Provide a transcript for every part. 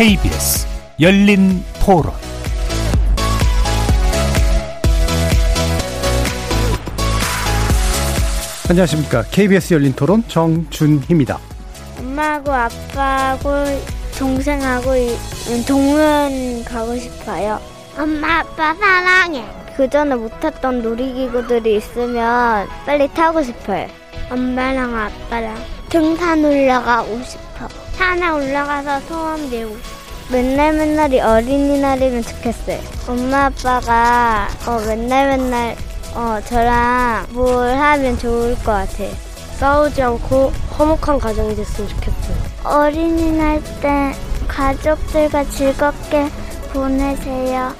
KBS 열린 토론 안녕하십니까. KBS 열린 토론 정준희입니다. 엄마하고 아빠하고 동생하고 동물 가고 싶어요. 엄마 아빠 사랑해. 그 전에 못했던 놀이기구들이 있으면 빨리 타고 싶어요. 엄마랑 아빠랑 등산 올라가고 싶어. 산에 올라가서 소원 빌고 맨날 맨날이 어린이날이면 좋겠어요. 엄마 아빠가 어, 맨날 맨날 어, 저랑 뭘 하면 좋을 것 같아요. 싸우지 않고 화목한 가정이 됐으면 좋겠어요. 어린이날 때 가족들과 즐겁게 보내세요.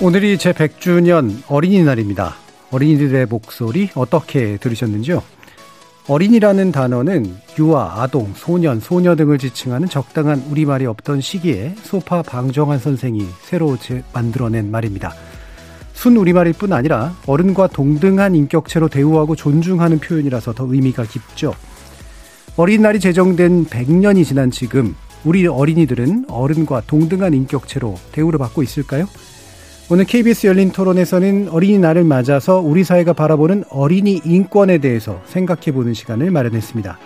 오늘이 제 100주년 어린이날입니다. 어린이들의 목소리 어떻게 들으셨는지요? 어린이라는 단어는 유아, 아동, 소년, 소녀 등을 지칭하는 적당한 우리말이 없던 시기에 소파 방정환 선생이 새로 만들어낸 말입니다. 순 우리말일 뿐 아니라 어른과 동등한 인격체로 대우하고 존중하는 표현이라서 더 의미가 깊죠. 어린날이 제정된 100년이 지난 지금 우리 어린이들은 어른과 동등한 인격체로 대우를 받고 있을까요? 오늘 KBS 열린 토론에서는 어린이날을 맞아서 우리 사회가 바라보는 어린이 인권에 대해서 생각해보는 시간을 마련했습니다.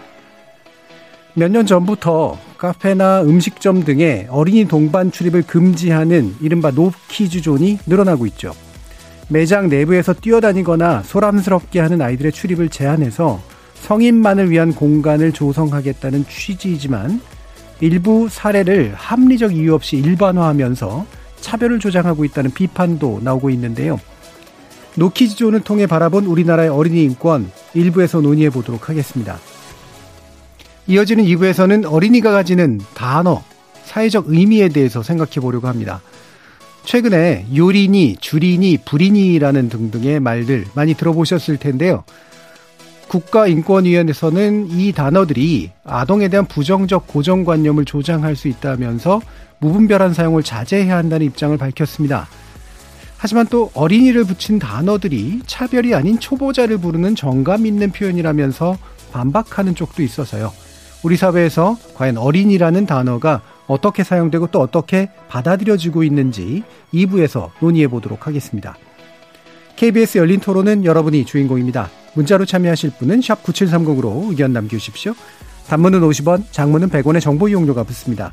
몇 년 전부터 카페나 음식점 등의 어린이 동반 출입을 금지하는 이른바 노키즈 존이 늘어나고 있죠. 매장 내부에서 뛰어다니거나 소란스럽게 하는 아이들의 출입을 제한해서 성인만을 위한 공간을 조성하겠다는 취지이지만 일부 사례를 합리적 이유 없이 일반화하면서 차별을 조장하고 있다는 비판도 나오고 있는데요. 노키즈존을 통해 바라본 우리나라의 어린이 인권 일부에서 논의해 보도록 하겠습니다. 이어지는 2부에서는 어린이가 가지는 단어, 사회적 의미에 대해서 생각해 보려고 합니다. 최근에 요리니, 주리니, 불이니라는 등등의 말들 많이 들어보셨을 텐데요. 국가인권위원회에서는 이 단어들이 아동에 대한 부정적 고정관념을 조장할 수 있다면서 무분별한 사용을 자제해야 한다는 입장을 밝혔습니다. 하지만 또 어린이를 붙인 단어들이 차별이 아닌 초보자를 부르는 정감 있는 표현이라면서 반박하는 쪽도 있어서요. 우리 사회에서 과연 어린이라는 단어가 어떻게 사용되고 또 어떻게 받아들여지고 있는지 2부에서 논의해 보도록 하겠습니다. KBS 열린 토론은 여러분이 주인공입니다. 문자로 참여하실 분은 9730으로 의견 남겨주십시오. 단문은 50원, 장문은 100원의 정보 이용료가 붙습니다.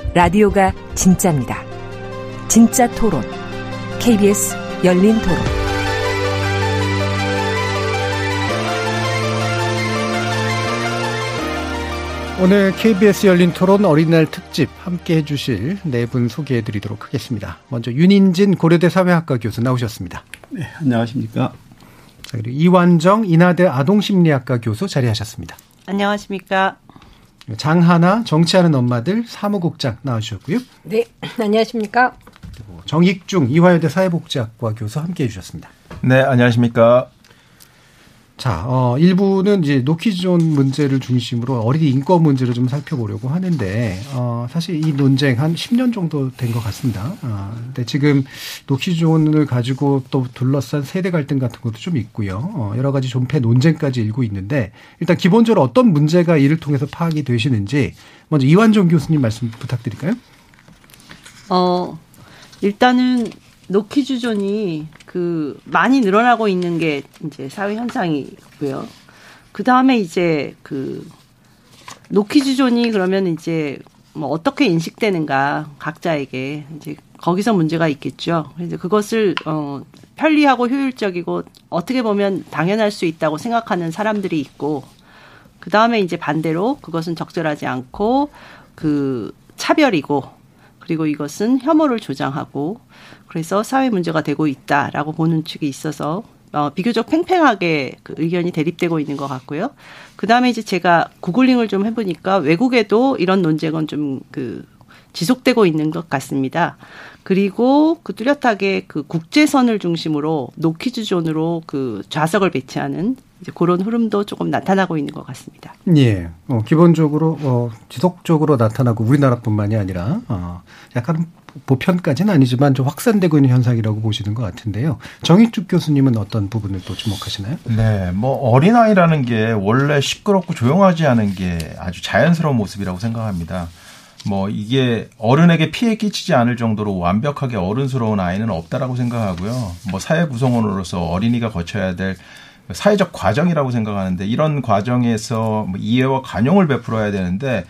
라디오가 진짜입니다. 진짜 토론. KBS 열린 토론. 오늘 KBS 열린 토론 어린이날 특집 함께 해주실 네 분 소개해 드리도록 하겠습니다. 먼저 윤인진 고려대 사회학과 교수 나오셨습니다. 네, 안녕하십니까. 자, 그리고 이완정 인하대 아동심리학과 교수 자리하셨습니다. 안녕하십니까. 장하나 정치하는 엄마들 사무국장 나와주셨고요. 네, 안녕하십니까. 정익중 이화여대 사회복지학과 교수 함께 해 주셨습니다. 네, 안녕하십니까. 자, 어, 일부는 이제 노키존 문제를 중심으로 어린이 인권 문제를 좀 살펴보려고 하는데, 어, 사실 이 논쟁 한 10년 정도 된 것 같습니다. 어, 근데 지금 노키존을 가지고 또 둘러싼 세대 갈등 같은 것도 좀 있고요. 어, 여러 가지 존폐 논쟁까지 일고 있는데, 일단 기본적으로 어떤 문제가 이를 통해서 파악이 되시는지, 먼저 이완종 교수님 말씀 부탁드릴까요? 어, 일단은 노키 주존이 그 많이 늘어나고 있는 게 이제 사회 현상이고요. 그 다음에 이제 그 노키 주존이 그러면 이제 뭐 어떻게 인식되는가 각자에게 이제 거기서 문제가 있겠죠. 그래서 그것을 어 편리하고 효율적이고 어떻게 보면 당연할 수 있다고 생각하는 사람들이 있고 그 다음에 이제 반대로 그것은 적절하지 않고 그 차별이고 그리고 이것은 혐오를 조장하고 그래서 사회 문제가 되고 있다라고 보는 측이 있어서 어, 비교적 팽팽하게 그 의견이 대립되고 있는 것 같고요. 그 다음에 이제 제가 구글링을 좀 해보니까 외국에도 이런 논쟁은 좀 그 지속되고 있는 것 같습니다. 그리고 그 뚜렷하게 그 국제선을 중심으로 노키즈 존으로 그 좌석을 배치하는 이제 그런 흐름도 조금 나타나고 있는 것 같습니다. 예. 어, 기본적으로 어, 지속적으로 나타나고 우리나라뿐만이 아니라 어, 약간 보편까지는 아니지만 좀 확산되고 있는 현상이라고 보시는 것 같은데요. 정익중 교수님은 어떤 부분을 또 주목하시나요? 네, 뭐 어린아이라는 게 원래 시끄럽고 조용하지 않은 게 아주 자연스러운 모습이라고 생각합니다. 뭐 이게 어른에게 피해 끼치지 않을 정도로 완벽하게 어른스러운 아이는 없다라고 생각하고요. 뭐 사회 구성원으로서 어린이가 거쳐야 될 사회적 과정이라고 생각하는데 이런 과정에서 뭐 이해와 관용을 베풀어야 되는데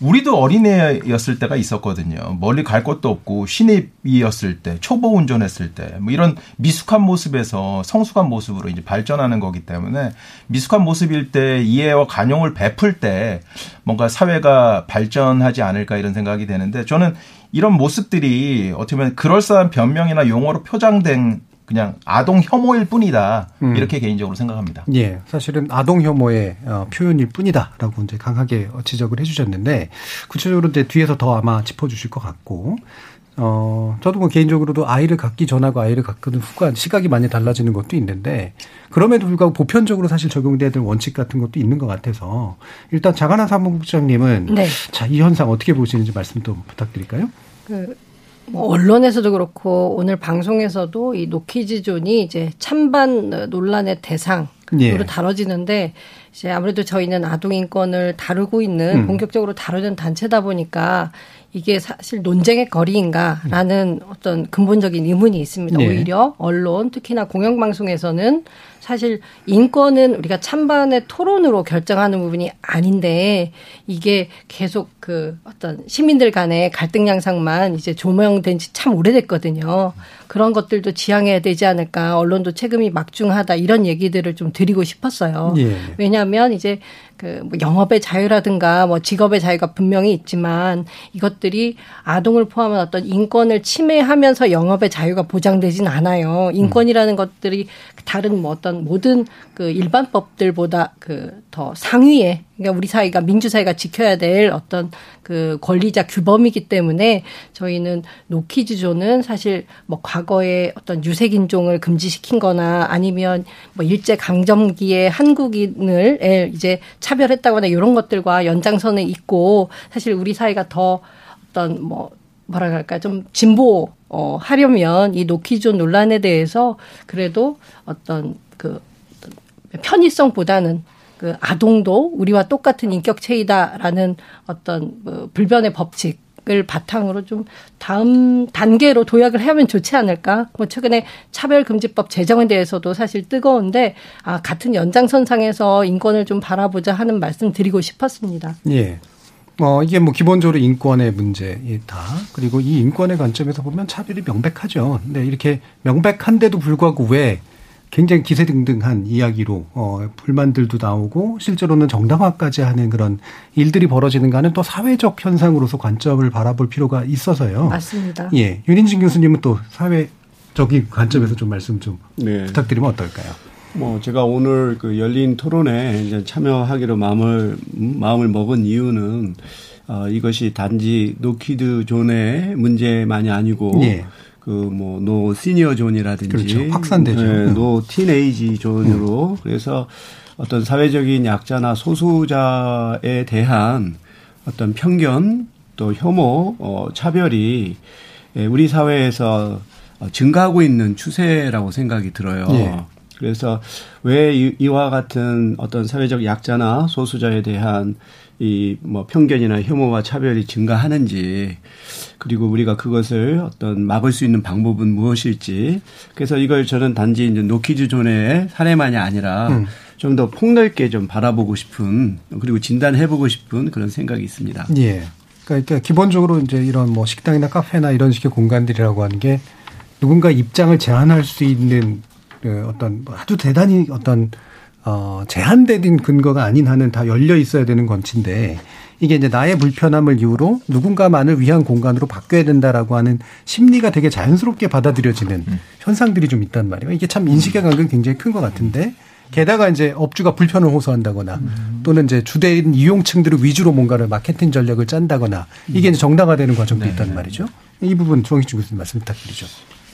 우리도 어린애였을 때가 있었거든요. 멀리 갈 것도 없고 신입이었을 때, 초보 운전했을 때, 뭐 이런 미숙한 모습에서 성숙한 모습으로 이제 발전하는 거기 때문에 미숙한 모습일 때 이해와 관용을 베풀 때 뭔가 사회가 발전하지 않을까 이런 생각이 되는데 저는 이런 모습들이 어떻게 보면 그럴싸한 변명이나 용어로 표장된 그냥 아동 혐오일 뿐이다 음. 이렇게 개인적으로 생각합니다. 예, 사실은 아동 혐오의 어, 표현일 뿐이다라고 이제 강하게 지적을 해주셨는데 구체적으로 이제 뒤에서 더 아마 짚어주실 것 같고. 어, 저도 뭐 개인적으로도 아이를 갖기 전하고 아이를 갖는 후가 시각이 많이 달라지는 것도 있는데, 그럼에도 불구하고 보편적으로 사실 적용돼야 될 원칙 같은 것도 있는 것 같아서, 일단 자가나 사무국장님은, 네. 자, 이 현상 어떻게 보시는지 말씀 좀 부탁드릴까요? 그, 뭐 언론에서도 그렇고 오늘 방송에서도 이 노키즈존이 이제 찬반 논란의 대상으로 예. 다뤄지는데 이제 아무래도 저희는 아동 인권을 다루고 있는 음. 본격적으로 다루는 단체다 보니까 이게 사실 논쟁의 거리인가라는 어떤 근본적인 의문이 있습니다. 네. 오히려 언론 특히나 공영방송에서는 사실 인권은 우리가 찬반의 토론으로 결정하는 부분이 아닌데 이게 계속 그 어떤 시민들 간의 갈등 양상만 이제 조명된 지 참 오래됐거든요. 그런 것들도 지향해야 되지 않을까. 언론도 책임이 막중하다 이런 얘기들을 좀 드리고 싶었어요. 예. 왜냐하면 이제 그 뭐 영업의 자유라든가 뭐 직업의 자유가 분명히 있지만 이것들이 아동을 포함한 어떤 인권을 침해하면서 영업의 자유가 보장되진 않아요. 인권이라는 것들이 다른 뭐 어떤 모든 그 일반법들보다 그 더 상위에 그러니까 우리 사회가 민주사회가 지켜야 될 어떤 그 권리자 규범이기 때문에 저희는 노키즈존은 사실 뭐 과거에 어떤 유색인종을 금지시킨 거나 아니면 뭐 일제 강점기에 한국인을 이제 차별했다거나 이런 것들과 연장선에 있고 사실 우리 사회가 더 어떤 뭐 뭐라 그럴까 좀 진보 어 하려면 이 노키존 논란에 대해서 그래도 어떤 그 편의성보다는 그 아동도 우리와 똑같은 인격체이다라는 어떤 뭐 불변의 법칙 을 바탕으로 좀 다음 단계로 도약을 하면 좋지 않을까? 뭐 최근에 차별금지법 제정에 대해서도 사실 뜨거운데 아 같은 연장선상에서 인권을 좀 바라보자 하는 말씀 드리고 싶었습니다. 예. 어 이게 뭐 기본적으로 인권의 문제이다. 그리고 이 인권의 관점에서 보면 차별이 명백하죠. 근데 이렇게 명백한데도 불구하고 왜 굉장히 기세등등한 이야기로 어 불만들도 나오고 실제로는 정당화까지 하는 그런 일들이 벌어지는가는 또 사회적 현상으로서 관점을 바라볼 필요가 있어서요. 맞습니다. 예, 윤인진 교수님은 또 사회적인 관점에서 좀 말씀 좀 네. 부탁드리면 어떨까요? 뭐 제가 오늘 그 열린 토론에 이제 참여하기로 마음을 마음을 먹은 이유는 어 이것이 단지 노키즈 존의 문제만이 아니고 예. 그뭐 no senior zone이라든지 그렇죠. 확산되죠. 네, no teenage zone으로 음. 그래서 어떤 사회적인 약자나 소수자에 대한 어떤 편견 또 혐오 어 차별이 예, 우리 사회에서 증가하고 있는 추세라고 생각이 들어요. 예. 그래서 왜 이와 같은 어떤 사회적 약자나 소수자에 대한 이 뭐 편견이나 혐오와 차별이 증가하는지 그리고 우리가 그것을 어떤 막을 수 있는 방법은 무엇일지 그래서 이걸 저는 단지 이제 노키즈 존의 사례만이 아니라 음. 좀더 폭넓게 좀 바라보고 싶은 그리고 진단해보고 싶은 그런 생각이 있습니다. 예. 그러니까 기본적으로 이제 이런 뭐 식당이나 카페나 이런 식의 공간들이라고 하는 게 누군가 입장을 제한할 수 있는 그 어떤 아주 대단히 어떤 어 제한된 근거가 아닌 한은 다 열려 있어야 되는 건치인데 이게 이제 나의 불편함을 이유로 누군가만을 위한 공간으로 바뀌어야 된다라고 하는 심리가 되게 자연스럽게 받아들여지는 음. 현상들이 좀 있단 말이에요. 이게 참 인식의 간격이 굉장히 큰 것 같은데 게다가 이제 업주가 불편을 호소한다거나 음. 또는 이제 주된 이용층들을 위주로 뭔가를 마케팅 전략을 짠다거나 이게 이제 정당화되는 과정도 네. 있단 말이죠. 이 부분 정희준 교수님 말씀 부탁드리죠.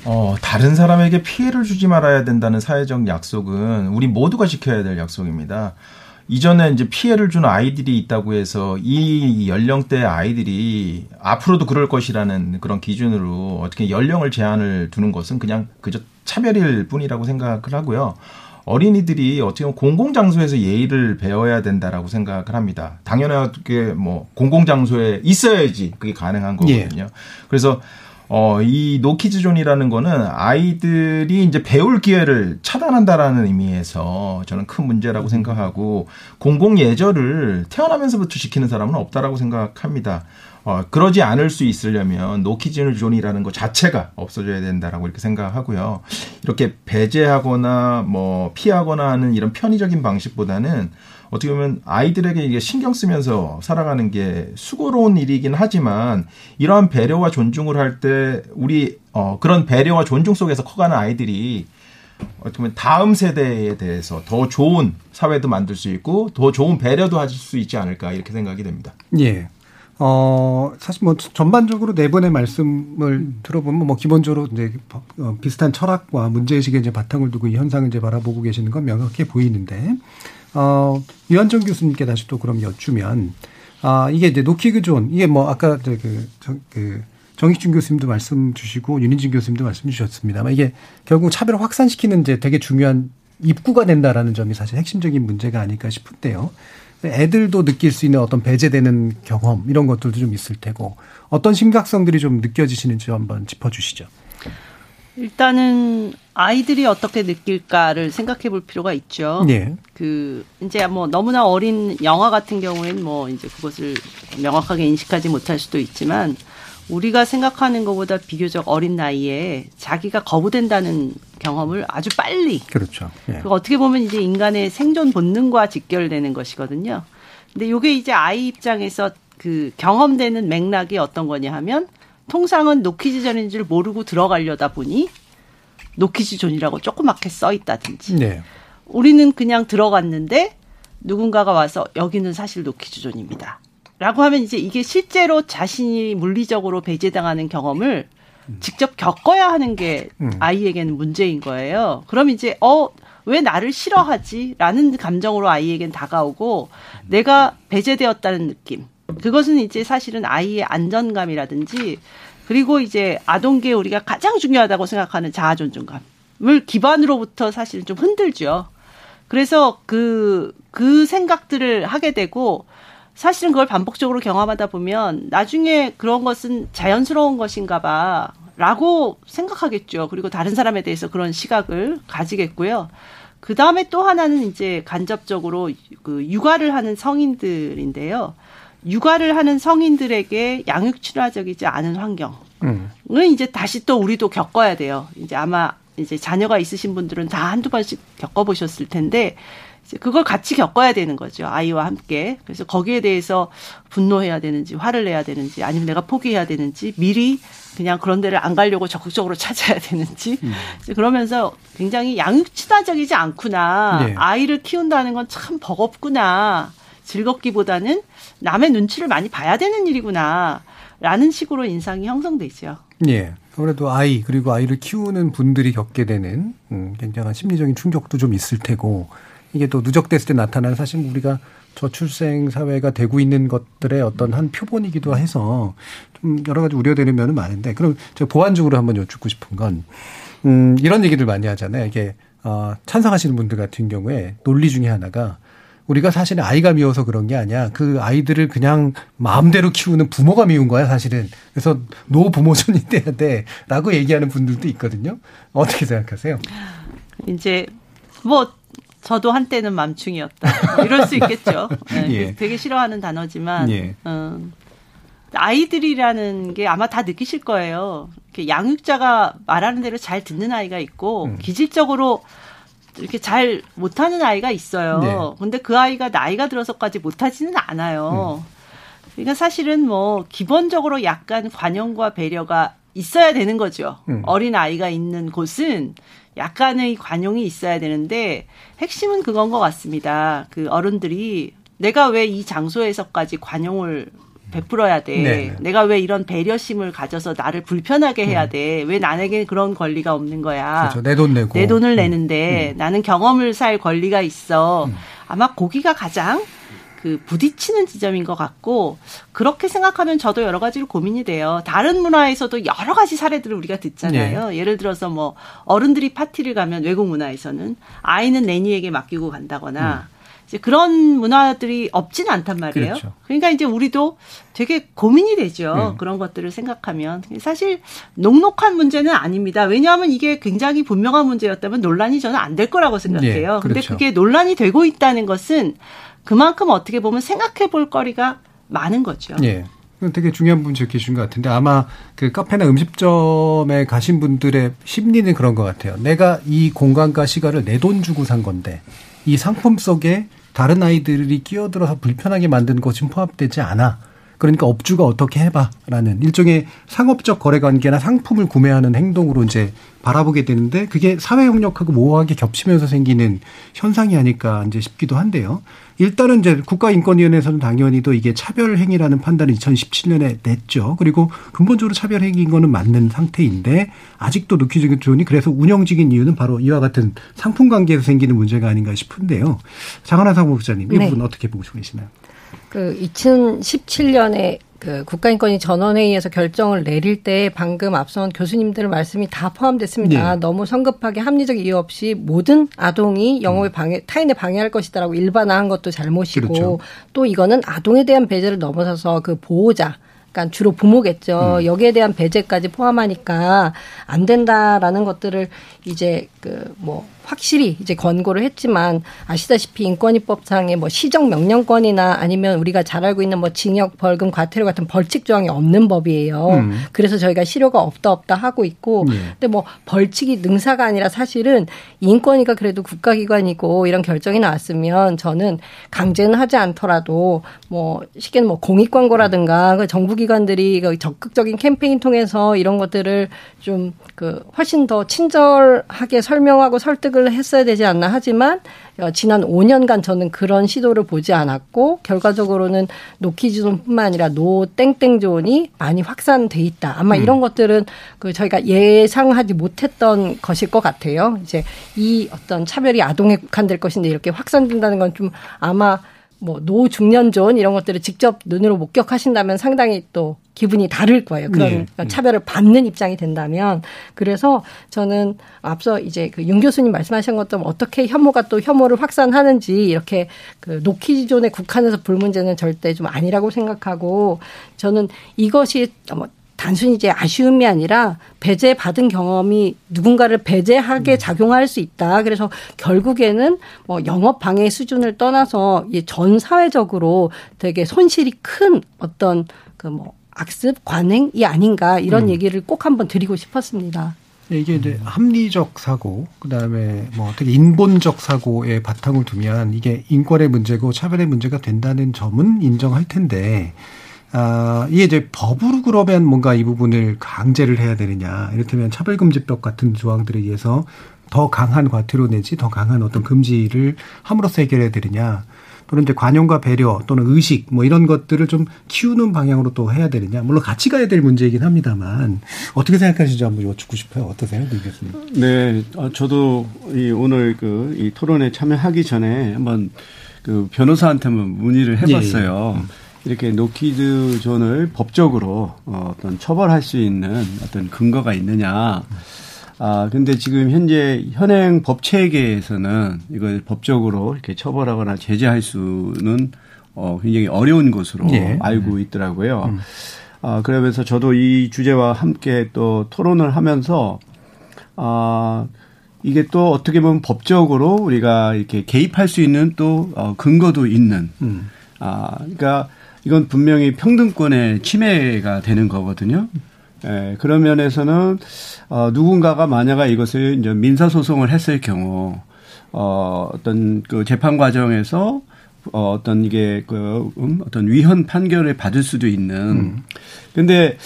어, 다른 사람에게 피해를 주지 말아야 된다는 사회적 약속은 우리 모두가 지켜야 될 약속입니다. 이전에 이제 피해를 준 아이들이 있다고 해서 이 연령대 아이들이 앞으로도 그럴 것이라는 그런 기준으로 어떻게 연령을 제한을 두는 것은 그냥 그저 차별일 뿐이라고 생각을 하고요. 어린이들이 어떻게 보면 공공장소에서 예의를 배워야 된다라고 생각을 합니다. 당연하게 뭐 공공장소에 있어야지 그게 가능한 거거든요. 예. 그래서 어, 이 노키즈존이라는 거는 아이들이 이제 배울 기회를 차단한다라는 의미에서 저는 큰 문제라고 생각하고 공공 예절을 태어나면서부터 지키는 사람은 없다라고 생각합니다. 어, 그러지 않을 수 있으려면 노키즈존 존이라는 것 자체가 없어져야 된다라고 이렇게 생각하고요. 이렇게 배제하거나 뭐 피하거나 하는 이런 편의적인 방식보다는 어떻게 보면 아이들에게 이게 신경 쓰면서 살아가는 게 수고로운 일이긴 하지만 이러한 배려와 존중을 할 때 우리 어 그런 배려와 존중 속에서 커가는 아이들이 어떻게 보면 다음 세대에 대해서 더 좋은 사회도 만들 수 있고 더 좋은 배려도 하실 수 있지 않을까 이렇게 생각이 됩니다. 예. 어, 사실 뭐 전반적으로 네 분의 말씀을 음. 들어보면 뭐 기본적으로 이제 어, 비슷한 철학과 문제의식에 이제 바탕을 두고 이 현상을 이제 바라보고 계시는 건 명확해 보이는데 어, 유한정 교수님께 다시 또 그럼 여쭈면, 아, 이게 이제 노키즈 존, 이게 뭐 아까 그, 저, 그, 정익중 교수님도 말씀 주시고 윤인진 교수님도 말씀 주셨습니다만 이게 결국 차별을 확산시키는 이제 되게 중요한 입구가 된다라는 점이 사실 핵심적인 문제가 아닐까 싶은데요. 애들도 느낄 수 있는 어떤 배제되는 경험 이런 것들도 좀 있을 테고 어떤 심각성들이 좀 느껴지시는지 한번 짚어주시죠. 일단은 아이들이 어떻게 느낄까를 생각해 볼 필요가 있죠. 네. 그 이제 뭐 너무나 어린 영아 같은 경우에는 뭐 이제 그것을 명확하게 인식하지 못할 수도 있지만 우리가 생각하는 것보다 비교적 어린 나이에 자기가 거부된다는 경험을 아주 빨리 그렇죠. 예. 그 어떻게 보면 이제 인간의 생존 본능과 직결되는 것이거든요. 근데 요게 이제 아이 입장에서 그 경험되는 맥락이 어떤 거냐 하면 통상은 노키즈존인 줄 모르고 들어가려다 보니 노키즈존이라고 조그맣게 써 있다든지. 네. 우리는 그냥 들어갔는데 누군가가 와서 여기는 사실 노키즈존입니다. 라고 하면 이제 이게 실제로 자신이 물리적으로 배제당하는 경험을 직접 겪어야 하는 게 음. 아이에게는 문제인 거예요. 그럼 이제 어, 왜 나를 싫어하지? 라는 감정으로 아이에겐 다가오고 내가 배제되었다는 느낌. 그것은 이제 사실은 아이의 안전감이라든지 그리고 이제 아동계에 우리가 가장 중요하다고 생각하는 자아 존중감을 기반으로부터 사실은 좀 흔들죠. 그래서 그, 그 생각들을 하게 되고 사실은 그걸 반복적으로 경험하다 보면 나중에 그런 것은 자연스러운 것인가 봐. 라고 생각하겠죠. 그리고 다른 사람에 대해서 그런 시각을 가지겠고요. 그 다음에 또 하나는 이제 간접적으로 그 육아를 하는 성인들인데요. 육아를 하는 성인들에게 양육 친화적이지 않은 환경은 음. 이제 다시 또 우리도 겪어야 돼요. 이제 아마 이제 자녀가 있으신 분들은 다 한두 번씩 겪어보셨을 텐데 이제 그걸 같이 겪어야 되는 거죠. 아이와 함께. 그래서 거기에 대해서 분노해야 되는지 화를 내야 되는지 아니면 내가 포기해야 되는지 미리 그냥 그런 데를 안 가려고 적극적으로 찾아야 되는지 음. 그러면서 굉장히 양육 친화적이지 않구나. 네. 아이를 키운다는 건 참 버겁구나. 즐겁기보다는 남의 눈치를 많이 봐야 되는 일이구나. 라는 식으로 인상이 형성되죠. 예. 아무래도 아이, 그리고 아이를 키우는 분들이 겪게 되는 음, 굉장한 심리적인 충격도 좀 있을 테고, 이게 또 누적됐을 때 나타나는 사실 우리가 저출생 사회가 되고 있는 것들의 어떤 한 표본이기도 해서 좀 여러 가지 우려되는 면은 많은데, 그럼 제가 보완적으로 한번 여쭙고 싶은 건, 음, 이런 얘기들 많이 하잖아요. 이게, 어, 찬성하시는 분들 같은 경우에 논리 중에 하나가 우리가 사실은 아이가 미워서 그런 게 아니야. 그 아이들을 그냥 마음대로 키우는 부모가 미운 거야, 사실은. 그래서 노 부모존이 돼야 돼. 라고 얘기하는 분들도 있거든요. 어떻게 생각하세요? 이제, 뭐, 저도 한때는 맘충이었다. 이럴 수 있겠죠. 네, 예. 되게 싫어하는 단어지만, 예. 음, 아이들이라는 게 아마 다 느끼실 거예요. 양육자가 말하는 대로 잘 듣는 아이가 있고, 음. 기질적으로 이렇게 잘 못하는 아이가 있어요. 네. 근데 그 아이가 나이가 들어서까지 못하지는 않아요. 음. 그러니까 사실은 뭐 기본적으로 약간 관용과 배려가 있어야 되는 거죠. 음. 어린 아이가 있는 곳은 약간의 관용이 있어야 되는데 핵심은 그건 것 같습니다. 그 어른들이 내가 왜 이 장소에서까지 관용을 베풀어야 돼. 네 내가 왜 이런 배려심을 가져서 나를 불편하게 해야 음. 돼. 왜 나에게 그런 권리가 없는 거야. 그렇죠. 내 돈 내고. 내 돈을 음. 내는데 음. 나는 경험을 살 권리가 있어. 음. 아마 거기가 가장 그 부딪히는 지점인 것 같고 그렇게 생각하면 저도 여러 가지로 고민이 돼요. 다른 문화에서도 여러 가지 사례들을 우리가 듣잖아요. 네. 예를 들어서 뭐 어른들이 파티를 가면 외국 문화에서는 아이는 내니에게 맡기고 간다거나 음. 이제 그런 문화들이 없지는 않단 말이에요. 그렇죠. 그러니까 이제 우리도 되게 고민이 되죠. 음. 그런 것들을 생각하면 사실 녹록한 문제는 아닙니다. 왜냐하면 이게 굉장히 분명한 문제였다면 논란이 저는 안 될 거라고 생각해요. 네, 그렇죠. 근데 그게 논란이 되고 있다는 것은 그만큼 어떻게 보면 생각해 볼 거리가 많은 거죠. 예. 되게 중요한 부분 지적해 것 같은데 아마 그 카페나 음식점에 가신 분들의 심리는 그런 것 같아요. 내가 이 공간과 시간을 내 돈 주고 산 건데 이 상품 속에 다른 아이들이 끼어들어서 불편하게 만든 것은 포함되지 않아. 그러니까 업주가 어떻게 해봐라는 일종의 상업적 거래 관계나 상품을 구매하는 행동으로 이제 바라보게 되는데 그게 사회 협력하고 모호하게 겹치면서 생기는 현상이 아닐까 이제 싶기도 한데요. 일단은 이제 국가인권위원회에서는 당연히 도 이게 차별 행위라는 판단을 2017년에 냈죠. 그리고 근본적으로 차별 행위인 거는 맞는 상태인데 아직도 노키즈 존이 그래서 문제적인 이유는 바로 이와 같은 상품 관계에서 생기는 문제가 아닌가 싶은데요. 장하나 사무국장님 이 네. 부분 어떻게 보고 계시나요? 그 2017년에 그 국가인권위 전원회의에서 결정을 내릴 때 방금 앞선 교수님들 말씀이 다 포함됐습니다. 네. 너무 성급하게 합리적 이유 없이 모든 아동이 영업에 방해, 타인에 방해할 것이다라고 일반화한 것도 잘못이고 그렇죠. 또 이거는 아동에 대한 배제를 넘어서서 그 보호자 그러니까 주로 부모겠죠. 음. 여기에 대한 배제까지 포함하니까 안 된다라는 것들을 이제 그 뭐 확실히 이제 권고를 했지만 아시다시피 인권위법상의 뭐 시정 명령권이나 아니면 우리가 잘 알고 있는 뭐 징역, 벌금, 과태료 같은 벌칙 조항이 없는 법이에요. 음. 그래서 저희가 실효가 없다 없다 하고 있고 네. 근데 뭐 벌칙이 능사가 아니라 사실은 인권위가 그래도 국가기관이고 이런 결정이 나왔으면 저는 강제는 하지 않더라도 뭐 쉽게는 뭐 공익 광고라든가 그 정부 기관들이 그 적극적인 캠페인 통해서 이런 것들을 좀 그 훨씬 더 친절하게 설명하고 설득을 했어야 되지 않나 하지만 어, 지난 5년간 저는 그런 시도를 보지 않았고 결과적으로는 노키즈존뿐만 아니라 노 땡땡존이 많이 확산돼 있다. 아마 음. 이런 것들은 그 저희가 예상하지 못했던 것일 것 같아요. 이제 이 어떤 차별이 아동에 국한될 것인데 이렇게 확산된다는 건 좀 아마 뭐 노중년존 이런 것들을 직접 눈으로 목격하신다면 상당히 또 기분이 다를 거예요. 그런 네. 차별을 받는 입장이 된다면 그래서 저는 앞서 이제 그 윤 교수님 말씀하신 것처럼 어떻게 혐오가 또 혐오를 확산하는지 이렇게 그 노키존에 국한해서 불문제는 절대 좀 아니라고 생각하고 저는 이것이 뭐 단순히 이제 아쉬움이 아니라 배제 받은 경험이 누군가를 배제하게 음. 작용할 수 있다. 그래서 결국에는 뭐 영업 방해 수준을 떠나서 전 사회적으로 되게 손실이 큰 어떤 그뭐 악습 관행이 아닌가 이런 음. 얘기를 꼭 한번 드리고 싶었습니다. 네, 이게 이제 합리적 사고, 그 다음에 뭐 어떻게 인본적 사고에 바탕을 두면 이게 인권의 문제고 차별의 문제가 된다는 점은 인정할 텐데, 아, 이게 이제 법으로 그러면 뭔가 이 부분을 강제를 해야 되느냐. 이를테면 차별금지법 같은 조항들에 의해서 더 강한 과태료 내지 더 강한 어떤 금지를 함으로써 해결해야 되느냐. 또는 이제 관용과 배려 또는 의식 뭐 이런 것들을 좀 키우는 방향으로 또 해야 되느냐. 물론 같이 가야 될 문제이긴 합니다만 어떻게 생각하시는지 한번 여쭙고 싶어요. 어떠세요, 李교수님? 네, 어, 저도 이 오늘 그 이 토론에 참여하기 전에 한번 그 변호사한테 한번 문의를 해봤어요. 예, 예. 이렇게 노키즈 존을 법적으로 어, 어떤 처벌할 수 있는 어떤 근거가 있느냐. 아, 근데 지금 현재 현행 법 체계에서는 이걸 법적으로 이렇게 처벌하거나 제재할 수는 어, 굉장히 어려운 것으로 네. 알고 있더라고요. 음. 아, 그러면서 저도 이 주제와 함께 또 토론을 하면서 아, 이게 또 어떻게 보면 법적으로 우리가 이렇게 개입할 수 있는 또 어, 근거도 있는 음. 아, 그러니까 이건 분명히 평등권의 침해가 되는 거거든요. 예, 그런 면에서는 어, 누군가가 만약에 이것을 이제 민사 소송을 했을 경우 어, 어떤 그 재판 과정에서 어, 어떤 이게 그 음, 어떤 위헌 판결을 받을 수도 있는. 음. 근데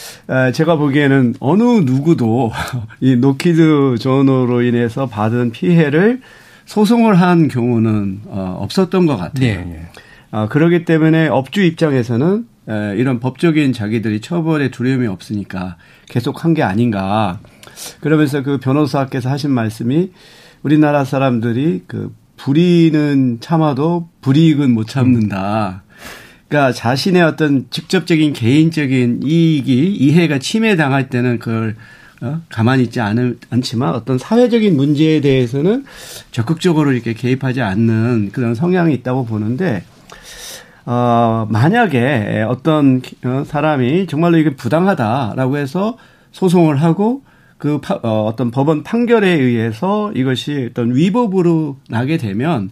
제가 보기에는 어느 누구도 이 노키즈 존으로 인해서 받은 피해를 소송을 한 경우는 어, 없었던 것 같아요. 네, 네. 아, 그러기 때문에 업주 입장에서는 에, 이런 법적인 자기들이 처벌에 두려움이 없으니까 계속 한 게 아닌가. 그러면서 그 변호사께서 하신 말씀이 우리나라 사람들이 그 불이익은 참아도 불이익은 못 참는다. 그러니까 자신의 어떤 직접적인 개인적인 이익이 이해가 침해당할 때는 그걸 어? 가만히 있지 않을, 않지만 어떤 사회적인 문제에 대해서는 적극적으로 이렇게 개입하지 않는 그런 성향이 있다고 보는데 어, 만약에 어떤 어, 사람이 정말로 이게 부당하다라고 해서 소송을 하고 그 파, 어, 어떤 법원 판결에 의해서 이것이 어떤 위법으로 나게 되면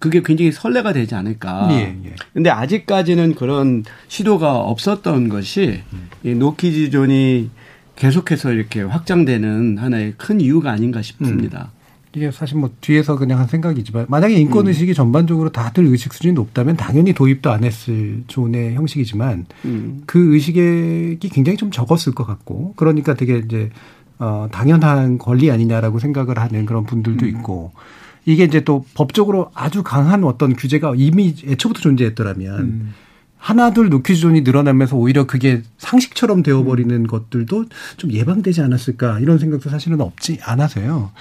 그게 굉장히 선례가 되지 않을까. 예, 예. 근데 아직까지는 그런 시도가 없었던 것이 음. 이 노키즈존이 계속해서 이렇게 확장되는 하나의 큰 이유가 아닌가 싶습니다. 음. 이게 사실 뭐 뒤에서 그냥 한 생각이지만 만약에 인권 음. 의식이 음. 전반적으로 다들 의식 수준이 높다면 당연히 도입도 안 했을 존의 형식이지만 음. 그 의식이 굉장히 좀 적었을 것 같고 그러니까 되게 이제 어 당연한 권리 아니냐라고 생각을 하는 그런 분들도 음. 있고 이게 이제 또 법적으로 아주 강한 어떤 규제가 이미 애초부터 존재했더라면 음. 하나둘 노키존이 늘어나면서 오히려 그게 상식처럼 되어버리는 음. 것들도 좀 예방되지 않았을까 이런 생각도 사실은 없지 않아서요.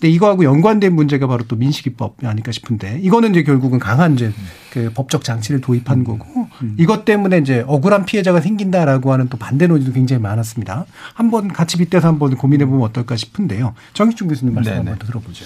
근데 이거하고 연관된 문제가 바로 또 민식이법이 아닐까 싶은데 이거는 이제 결국은 강한 이제 그 법적 장치를 도입한 음. 거고 음. 이것 때문에 이제 억울한 피해자가 생긴다라고 하는 또 반대 논의도 굉장히 많았습니다. 한번 같이 빗대서 한번 고민해 보면 어떨까 싶은데요. 정익준 교수님 말씀 네네. 한번 들어보죠.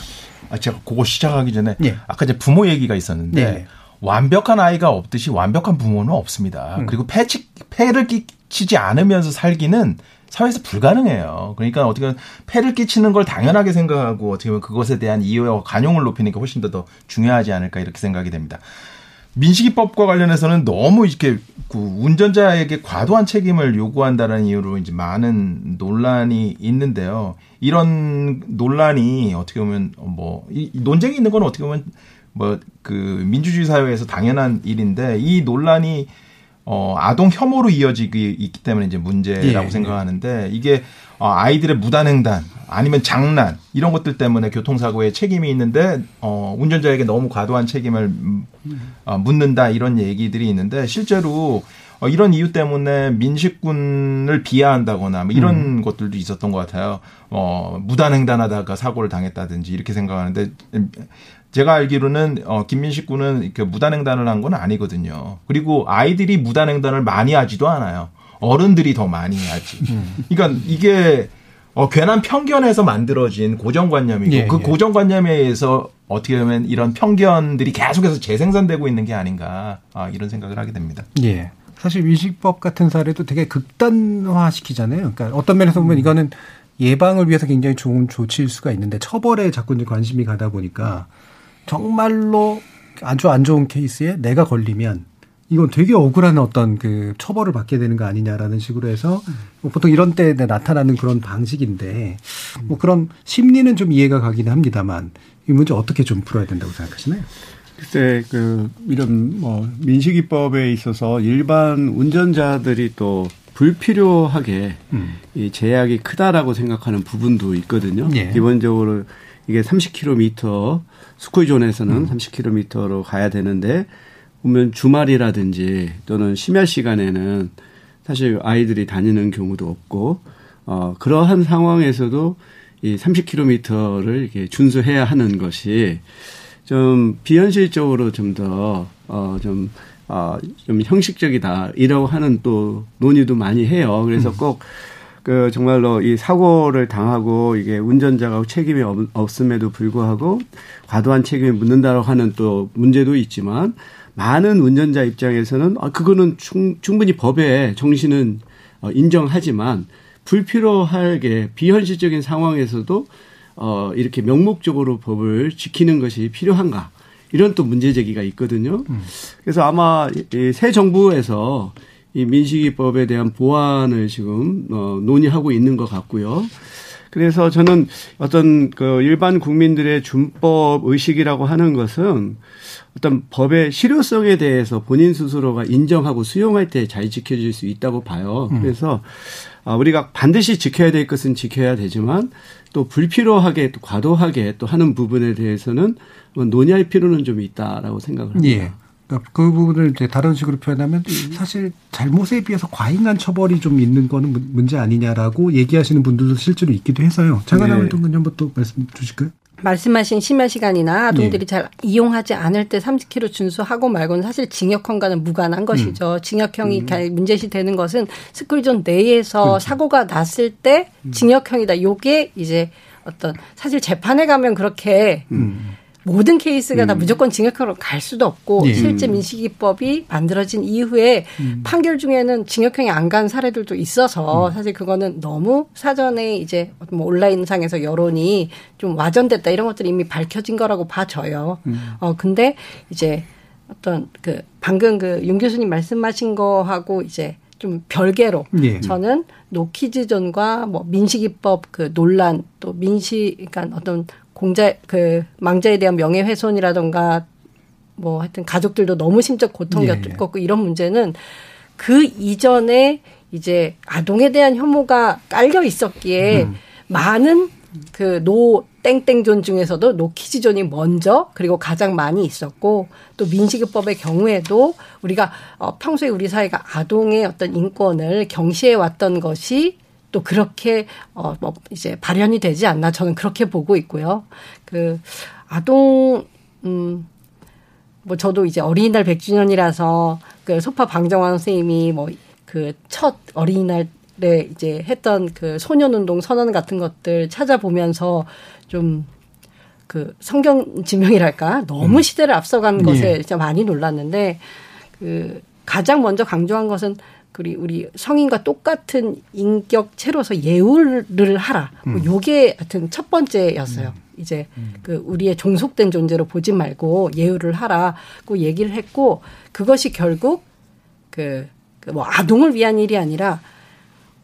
아 제가 그거 시작하기 전에 네. 아까 이제 부모 얘기가 있었는데 네. 완벽한 아이가 없듯이 완벽한 부모는 없습니다. 음. 그리고 폐치, 폐를 끼치지 않으면서 살기는 사회에서 불가능해요. 그러니까 어떻게 폐를 끼치는 걸 당연하게 생각하고 어떻게 보면 그것에 대한 이해와 관용을 높이는 게 훨씬 더, 더 중요하지 않을까 이렇게 생각이 됩니다. 민식이법과 관련해서는 너무 이렇게 그 운전자에게 과도한 책임을 요구한다는 이유로 이제 많은 논란이 있는데요. 이런 논란이 어떻게 보면 뭐 이 논쟁이 있는 건 어떻게 보면 뭐 그 민주주의 사회에서 당연한 일인데 이 논란이 어, 아동 혐오로 이어지기 있기 때문에 이제 문제라고 예, 생각하는데 이게 어, 아이들의 무단횡단 아니면 장난 이런 것들 때문에 교통사고에 책임이 있는데 어, 운전자에게 너무 과도한 책임을 어, 묻는다 이런 얘기들이 있는데 실제로 어, 이런 이유 때문에 민식군을 비하한다거나 뭐 이런 음. 것들도 있었던 것 같아요. 어, 무단횡단하다가 사고를 당했다든지 이렇게 생각하는데 제가 알기로는 어 김민식 군은 이렇게 무단횡단을 한 건 아니거든요. 그리고 아이들이 무단횡단을 많이 하지도 않아요. 어른들이 더 많이 하지. 음. 그러니까 이게 어 괜한 편견에서 만들어진 고정관념이고 예, 그 예. 고정관념에 의해서 어떻게 보면 이런 편견들이 계속해서 재생산되고 있는 게 아닌가 아, 이런 생각을 하게 됩니다. 예. 사실 민식법 같은 사례도 되게 극단화시키잖아요. 그러니까 어떤 면에서 보면 음. 이거는 예방을 위해서 굉장히 좋은 조치일 수가 있는데 처벌에 자꾸 이제 관심이 가다 보니까 정말로 아주 안 좋은 케이스에 내가 걸리면 이건 되게 억울한 어떤 그 처벌을 받게 되는 거 아니냐라는 식으로 해서 뭐 보통 이런 때 나타나는 그런 방식인데 뭐 그런 심리는 좀 이해가 가기는 합니다만 이 문제 어떻게 좀 풀어야 된다고 생각하시나요? 글쎄 그 이런 뭐 민식이법에 있어서 일반 운전자들이 또 불필요하게 음. 이 제약이 크다라고 생각하는 부분도 있거든요. 예. 기본적으로 이게 30km 스쿠이존에서는 음. 30km로 가야 되는데 보면 주말이라든지 또는 심야 시간에는 사실 아이들이 다니는 경우도 없고 어 그러한 상황에서도 이 30km를 이렇게 준수해야 하는 것이 좀 비현실적으로 좀 더 어좀 어, 좀 형식적이다 이라고 하는 또 논의도 많이 해요. 그래서 음. 꼭그 정말로 이 사고를 당하고 이게 운전자가 책임이 없, 음에도 불구하고 과도한 책임을 묻는다고 하는 또 문제도 있지만 많은 운전자 입장에서는 아 그거는 충, 충분히 법의 정신은 어, 인정하지만 불필요하게 비현실적인 상황에서도 어 이렇게 명목적으로 법을 지키는 것이 필요한가 이런 또 문제 제기가 있거든요. 음. 그래서 아마 새 정부에서 이 민식이법에 대한 보완을 지금 어 논의하고 있는 것 같고요. 그래서 저는 어떤 그 일반 국민들의 준법 의식이라고 하는 것은 어떤 법의 실효성에 대해서 본인 스스로가 인정하고 수용할 때 잘 지켜질 수 있다고 봐요. 음. 그래서 아, 우리가 반드시 지켜야 될 것은 지켜야 되지만 또 불필요하게 또 과도하게 또 하는 부분에 대해서는 논의할 필요는 좀 있다라고 생각을 합니다. 예. 그러니까 그 부분을 이제 다른 식으로 표현하면 사실 잘못에 비해서 과잉한 처벌이 좀 있는 거는 문제 아니냐라고 얘기하시는 분들도 실제로 있기도 해서요. 장관님 네. 동근 한번 또 말씀 주실까요? 말씀하신 심야 시간이나 아동들이 네. 잘 이용하지 않을 때 30km 준수하고 말고는 사실 징역형과는 무관한 것이죠. 음. 징역형이 음. 문제시 되는 것은 스쿨존 내에서 그렇죠. 사고가 났을 때 음. 징역형이다. 요게 이제 어떤 사실 재판에 가면 그렇게 음. 모든 케이스가 음. 다 무조건 징역형으로 갈 수도 없고 예. 실제 민식이법이 만들어진 이후에 음. 판결 중에는 징역형이 안 간 사례들도 있어서 음. 사실 그거는 너무 사전에 이제 뭐 온라인상에서 여론이 좀 와전됐다 이런 것들이 이미 밝혀진 거라고 봐져요. 음. 어 근데 이제 어떤 그 방금 그 윤 교수님 말씀하신 거하고 이제 좀 별개로 예. 저는 노키즈존과 뭐 민식이법 그 논란 또 민식 그러니까 어떤 공자 그 망자에 대한 명예훼손이라던가 뭐 하여튼 가족들도 너무 심적 고통 예, 겪었고 예. 이런 문제는 그 이전에 이제 아동에 대한 혐오가 깔려 있었기에 음. 많은 그 노 땡땡존 중에서도 노키즈존이 먼저 그리고 가장 많이 있었고 또 민식이법의 경우에도 우리가 어 평소에 우리 사회가 아동의 어떤 인권을 경시해 왔던 것이 또 그렇게 어 뭐 이제 발현이 되지 않나 저는 그렇게 보고 있고요. 그 아동 음 뭐 저도 이제 어린이날 100주년이라서 그 소파 방정환 선생님이 뭐 그 첫 어린이날에 이제 했던 그 소년 운동 선언 같은 것들 찾아보면서 좀그 성경 지명이랄까 너무 음. 시대를 앞서간 음. 것에 진짜 많이 놀랐는데 그 가장 먼저 강조한 것은 우리 우리 성인과 똑같은 인격체로서 예우를 하라. 뭐 음. 뭐 요게 하여튼 첫 번째였어요. 음. 이제 음. 그 우리의 종속된 존재로 보지 말고 예우를 하라고 얘기를 했고 그것이 결국 그, 그뭐 아동을 위한 일이 아니라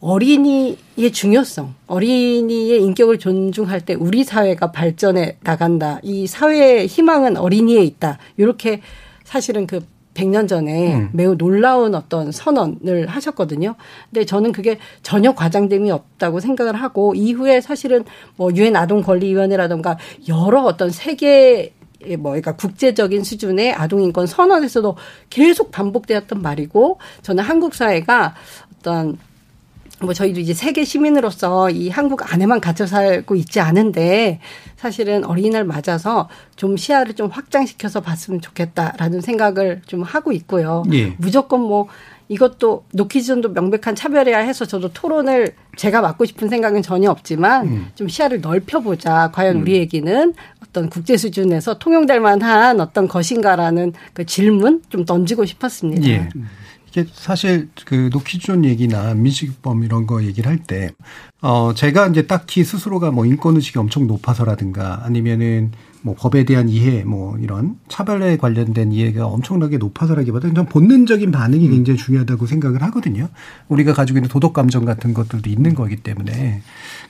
어린이의 중요성, 어린이의 인격을 존중할 때 우리 사회가 발전해 나간다. 이 사회의 희망은 어린이에 있다. 이렇게 사실은 그 100년 전에 음. 매우 놀라운 어떤 선언을 하셨거든요. 근데 저는 그게 전혀 과장됨이 없다고 생각을 하고 이후에 사실은 뭐 유엔 아동 권리 위원회라든가 여러 어떤 세계 뭐, 그러니까 국제적인 수준의 아동인권 선언에서도 계속 반복되었던 말이고, 저는 한국 사회가 어떤 뭐 저희도 이제 세계 시민으로서 이 한국 안에만 갇혀 살고 있지 않은데 사실은 어린이날 맞아서 좀 시야를 좀 확장시켜서 봤으면 좋겠다라는 생각을 좀 하고 있고요. 예. 무조건 뭐 이것도 노키즈존도 명백한 차별이야 해서 저도 토론을 제가 맡고 싶은 생각은 전혀 없지만 음. 좀 시야를 넓혀보자. 과연 음. 우리 얘기는 어떤 국제 수준에서 통용될 만한 어떤 것인가라는 그 질문 좀 던지고 싶었습니다. 예. 이게 사실 그 노키존 얘기나 민식범 이런 거 얘기를 할 때, 어, 제가 이제 딱히 스스로가 뭐 인권의식이 엄청 높아서라든가 아니면은 뭐 법에 대한 이해, 뭐 이런 차별에 관련된 이해가 엄청나게 높아서라기보다는 좀 본능적인 반응이 음. 굉장히 중요하다고 생각을 하거든요. 우리가 가지고 있는 도덕 감정 같은 것들도 있는 거기 때문에.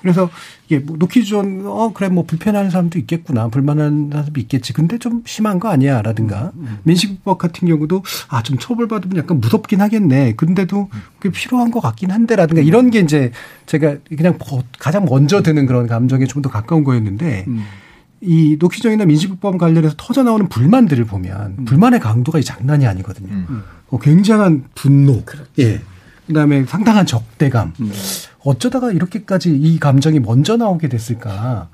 그래서 이게 뭐 노키존, 어, 그래, 뭐 불편한 사람도 있겠구나. 불만한 사람도 있겠지. 근데 좀 심한 거 아니야. 라든가. 음, 음. 민식법 같은 경우도 아, 좀 처벌받으면 약간 무섭긴 하겠네. 근데도 그게 필요한 것 같긴 한데. 라든가 이런 게 이제 제가 그냥 가장 먼저 드는 그런 감정에 좀 더 가까운 거였는데 음. 이 녹희정이나 민식법 관련해서 터져 나오는 불만들을 보면 음. 불만의 강도가 장난이 아니거든요. 음. 어, 굉장한 분노, 그렇죠. 예, 그다음에 상당한 적대감. 음. 어쩌다가 이렇게까지 이 감정이 먼저 나오게 됐을까?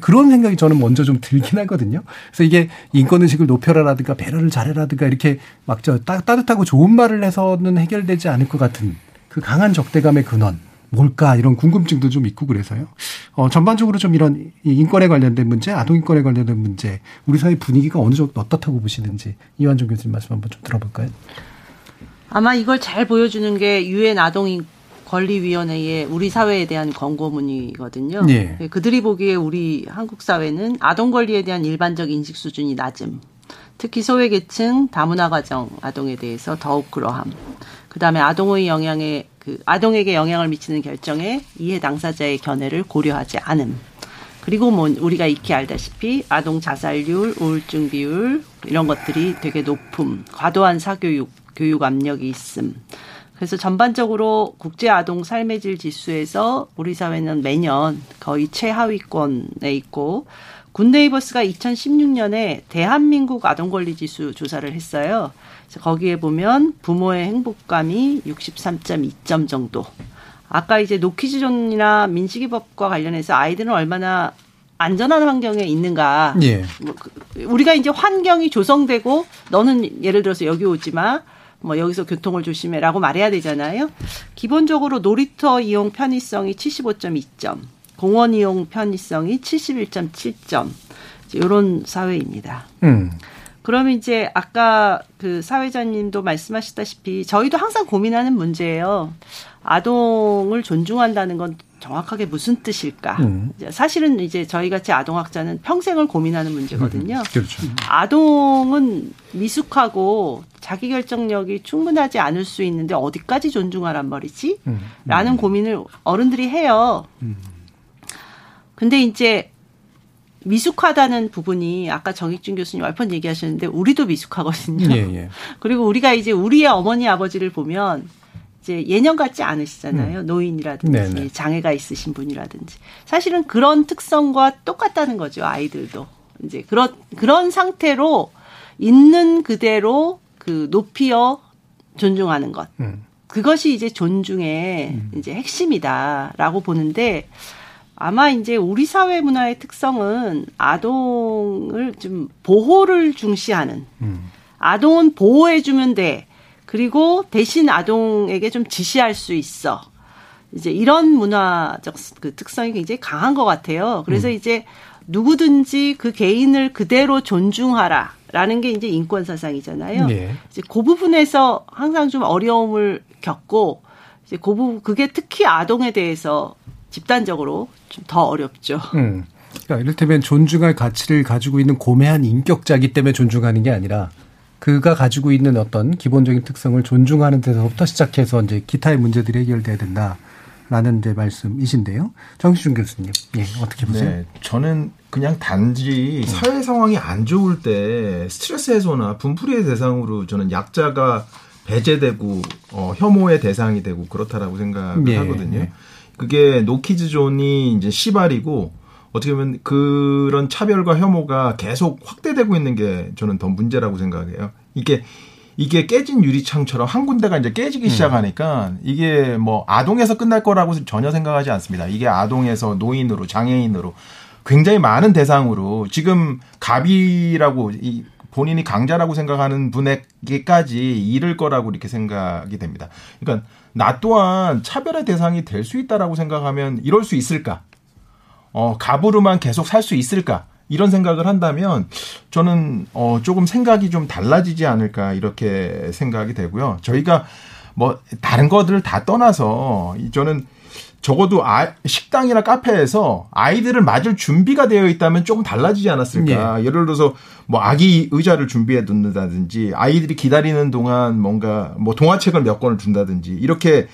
그런 생각이 저는 먼저 좀 들긴 하거든요. 그래서 이게 인권의식을 높여라라든가 배려를 잘해라든가 이렇게 막 저 따뜻하고 좋은 말을 해서는 해결되지 않을 것 같은 그 강한 적대감의 근원. 뭘까 이런 궁금증도 좀 있고 그래서요. 어, 전반적으로 좀 이런 인권에 관련된 문제, 아동 인권에 관련된 문제, 우리 사회 분위기가 어느 정도 어떻다고 보시는지 이완종 교수님 말씀 한번 좀 들어볼까요? 아마 이걸 잘 보여주는 게 유엔 아동 권리위원회의 우리 사회에 대한 권고문이거든요. 네. 그들이 보기에 우리 한국 사회는 아동 권리에 대한 일반적 인식 수준이 낮음. 특히 소외계층 다문화 가정 아동에 대해서 더욱 그러함. 그다음에 아동의 영향에 그 아동에게 영향을 미치는 결정에 이해 당사자의 견해를 고려하지 않음. 그리고 뭐 우리가 익히 알다시피 아동 자살률, 우울증 비율 이런 것들이 되게 높음, 과도한 사교육, 교육 압력이 있음. 그래서 전반적으로 국제 아동 삶의 질 지수에서 우리 사회는 매년 거의 최하위권에 있고 굿네이버스가 2016년에 대한민국 아동 권리 지수 조사를 했어요. 거기에 보면 부모의 행복감이 63.2점 정도. 아까 이제 노키즈존이나 민식이법과 관련해서 아이들은 얼마나 안전한 환경에 있는가. 예. 뭐 그, 우리가 이제 환경이 조성되고 너는 예를 들어서 여기 오지 마. 뭐 여기서 교통을 조심해라고 말해야 되잖아요. 기본적으로 놀이터 이용 편의성이 75.2점, 공원 이용 편의성이 71.7점 이런 사회입니다. 음. 그러면 이제 아까 그 사회자님도 말씀하셨다시피 저희도 항상 고민하는 문제예요. 아동을 존중한다는 건 정확하게 무슨 뜻일까? 음. 사실은 이제 저희 같이 아동학자는 평생을 고민하는 문제거든요. 음, 그렇죠. 아동은 미숙하고 자기 결정력이 충분하지 않을 수 있는데 어디까지 존중하란 말이지? 음. 라는 고민을 어른들이 해요. 근데 이제 미숙하다는 부분이 아까 정익준 교수님 얼핏 얘기하셨는데 우리도 미숙하거든요. 예, 예. 그리고 우리가 이제 우리의 어머니 아버지를 보면 이제 예년 같지 않으시잖아요. 노인이라든지 음. 네네. 장애가 있으신 분이라든지 사실은 그런 특성과 똑같다는 거죠. 아이들도 이제 그런 그런 상태로 있는 그대로 그 높이어 존중하는 것. 음. 그것이 이제 존중의 이제 핵심이다라고 보는데 아마 이제 우리 사회 문화의 특성은 아동을 좀 보호를 중시하는 음. 아동은 보호해 주면 돼. 그리고 대신 아동에게 좀 지시할 수 있어. 이제 이런 문화적 그 특성이 굉장히 강한 것 같아요. 그래서 음. 이제 누구든지 그 개인을 그대로 존중하라. 라는 게 이제 인권 사상이잖아요. 예. 이제 그 부분에서 항상 좀 어려움을 겪고 이제 그 부분 그게 특히 아동에 대해서 집단적으로 좀 더 어렵죠. 음. 그러니까 이를테면 존중할 가치를 가지고 있는 고매한 인격자기 때문에 존중하는 게 아니라 그가 가지고 있는 어떤 기본적인 특성을 존중하는 데서부터 시작해서 이제 기타의 문제들이 해결돼야 된다 라는 이제 말씀이신데요. 정시준 교수님, 예, 어떻게 보세요? 네, 저는 그냥 단지 사회 상황이 안 좋을 때 스트레스 해소나 분풀이의 대상으로 저는 약자가 배제되고 어, 혐오의 대상이 되고 그렇다라고 생각을 예, 하거든요. 예. 그게 노키즈 존이 이제 시발이고 어떻게 보면 그런 차별과 혐오가 계속 확대되고 있는 게 저는 더 문제라고 생각해요. 이게 이게 깨진 유리창처럼 한 군데가 이제 깨지기 시작하니까 이게 뭐 아동에서 끝날 거라고 전혀 생각하지 않습니다. 이게 아동에서 노인으로 장애인으로 굉장히 많은 대상으로 지금 갑이라고 이 본인이 강자라고 생각하는 분에게까지 이를 거라고 이렇게 생각이 됩니다. 그러니까 나 또한 차별의 대상이 될 수 있다라고 생각하면 이럴 수 있을까? 어, 갑으로만 계속 살 수 있을까? 이런 생각을 한다면 저는 어 조금 생각이 좀 달라지지 않을까 이렇게 생각이 되고요. 저희가 뭐 다른 것들을 다 떠나서 이 저는 적어도 아, 식당이나 카페에서 아이들을 맞을 준비가 되어 있다면 조금 달라지지 않았을까. 예를 들어서 뭐 아기 의자를 준비해 둔다든지 아이들이 기다리는 동안 뭔가 뭐 동화책을 몇 권을 둔다든지 이렇게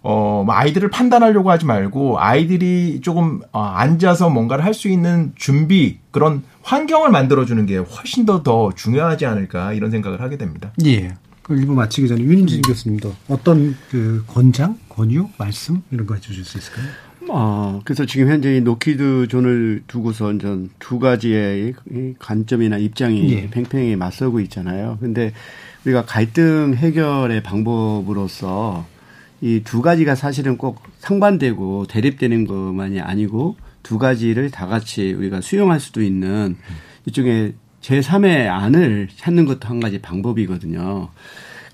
어, 뭐 아이들을 판단하려고 하지 말고 아이들이 조금 어, 앉아서 뭔가를 할 수 있는 준비 그런 환경을 만들어주는 게 훨씬 더 더 중요하지 않을까 이런 생각을 하게 됩니다. 예. 그 일부 마치기 전에 윤인진 교수님도 어떤 그 권장, 권유, 말씀 이런 거 해주실 수 있을까요? 어, 그래서 지금 현재 이 노키즈 존을 두고서 이제 두 가지의 이 관점이나 입장이 예. 팽팽히 맞서고 있잖아요. 근데 우리가 갈등 해결의 방법으로서 이 두 가지가 사실은 꼭 상반되고 대립되는 것만이 아니고 두 가지를 다 같이 우리가 수용할 수도 있는 이쪽에 제3의 안을 찾는 것도 한 가지 방법이거든요.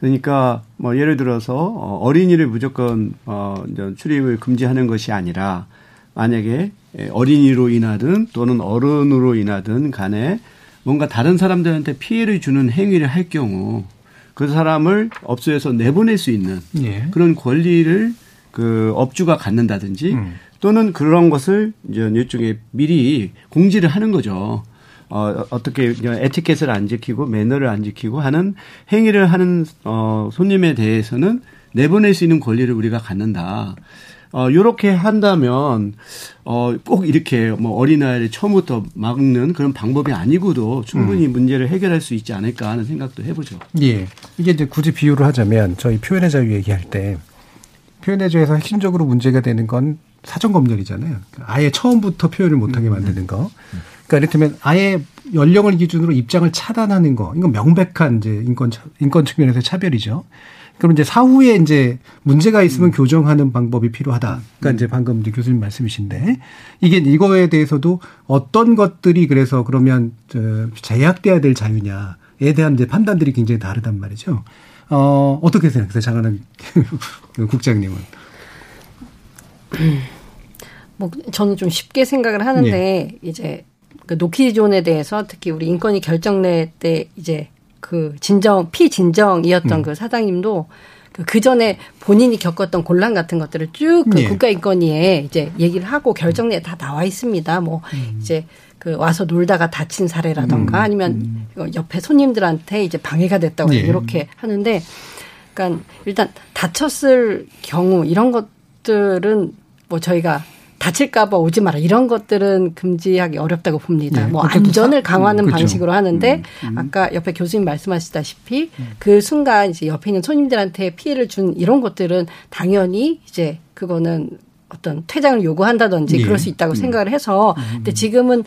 그러니까 뭐 예를 들어서 어, 어린이를 무조건 어 출입을 금지하는 것이 아니라 만약에 어린이로 인하든 또는 어른으로 인하든 간에 뭔가 다른 사람들한테 피해를 주는 행위를 할 경우 그 사람을 업소에서 내보낼 수 있는 예. 그런 권리를 그 업주가 갖는다든지 음. 또는 그런 것을 이제 일종의 미리 공지를 하는 거죠. 어, 어떻게 에티켓을 안 지키고 매너를 안 지키고 하는 행위를 하는 어, 손님에 대해서는 내보낼 수 있는 권리를 우리가 갖는다. 어, 요렇게 한다면, 어, 꼭 이렇게 뭐 어린아이를 처음부터 막는 그런 방법이 아니고도 충분히 음. 문제를 해결할 수 있지 않을까 하는 생각도 해보죠. 예. 이게 이제 굳이 비유를 하자면 저희 표현의 자유 얘기할 때 표현의 자유에서 핵심적으로 문제가 되는 건 사전 검열이잖아요. 아예 처음부터 표현을 못하게 음, 만드는 거. 그러니까 이를테면 아예 연령을 기준으로 입장을 차단하는 거. 이건 명백한 이제 인권 인권 측면에서 차별이죠. 그럼 이제 사후에 이제 문제가 있으면 음. 교정하는 방법이 필요하다. 그러니까 음. 이제 방금 이제 교수님 말씀이신데 이게 이거에 대해서도 어떤 것들이 그래서 그러면 저 제약돼야 될 자유냐에 대한 이제 판단들이 굉장히 다르단 말이죠. 어, 어떻게 생각하세요? 장하는 국장님은? 뭐 저는 좀 쉽게 생각을 하는데 네. 이제 그 노키존에 대해서 특히 우리 인권위 결정내 때 이제 그 진정 피진정이었던 음. 그 사장님도 그, 그 전에 본인이 겪었던 곤란 같은 것들을 쭉그 네. 국가인권위에 이제 얘기를 하고 결정내에 다 나와 있습니다. 뭐 음. 이제 그 와서 놀다가 다친 사례라던가 음. 아니면 음. 옆에 손님들한테 이제 방해가 됐다고 네. 이렇게 하는데 그러니까 일단 다쳤을 경우 이런 것들은 뭐 저희가 다칠까봐 오지 마라 이런 것들은 금지하기 어렵다고 봅니다. 네, 뭐 안전을 강화하는 음, 그렇죠. 방식으로 하는데 음, 음. 아까 옆에 교수님 말씀하시다시피 음. 그 순간 이제 옆에 있는 손님들한테 피해를 준 이런 것들은 당연히 이제 그거는 어떤 퇴장을 요구한다든지 네. 그럴 수 있다고 음. 생각을 해서 근데 지금은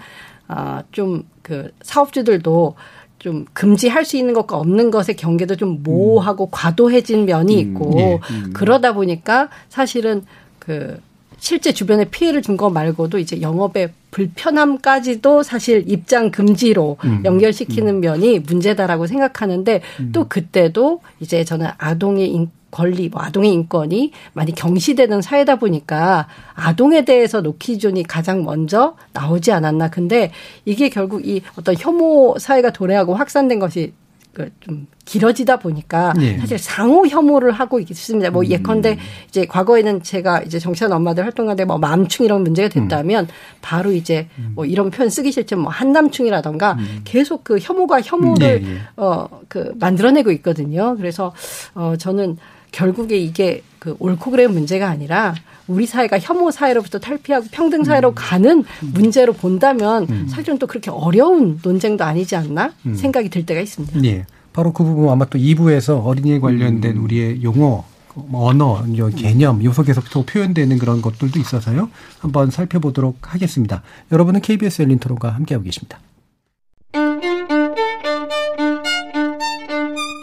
아좀 그 사업주들도 좀 금지할 수 있는 것과 없는 것의 경계도 좀 모호하고 음. 과도해진 면이 있고 음, 예, 음. 그러다 보니까 사실은 그 실제 주변에 피해를 준 거 말고도 이제 영업의 불편함까지도 사실 입장 금지로 음. 연결시키는 음. 면이 문제다라고 생각하는데 음. 또 그때도 이제 저는 아동의 인, 권리, 뭐 아동의 인권이 많이 경시되는 사회다 보니까 아동에 대해서 노키존이 가장 먼저 나오지 않았나. 근데 이게 결국 이 어떤 혐오 사회가 도래하고 확산된 것이 그좀 길어지다 보니까 네. 사실 상호 혐오를 하고 있습니다. 뭐 음. 예컨대 이제 과거에는 제가 이제 정치하는 엄마들 활동하는데 뭐 맘충 이런 문제가 됐다면 음. 바로 이제 음. 뭐 이런 표현 쓰기 싫지만 뭐 한남충이라던가 음. 계속 그 혐오가 혐오를 네. 네. 어그 만들어내고 있거든요. 그래서 어 저는 결국에 이게 그 옳고 그래 문제가 아니라 우리 사회가 혐오 사회로부터 탈피하고 평등 사회로 음. 가는 문제로 본다면 음. 사실은 또 그렇게 어려운 논쟁도 아니지 않나 음. 생각이 들 때가 있습니다. 네. 바로 그 부분 아마 또 2부에서 어린이에 관련된 우리의 용어 뭐 언어, 개념, 요속에서 또 표현되는 그런 것들도 있어서요. 한번 살펴보도록 하겠습니다. 여러분은 KBS 열린 토론과 함께하고 계십니다.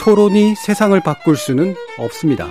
토론이 세상을 바꿀 수는 없습니다.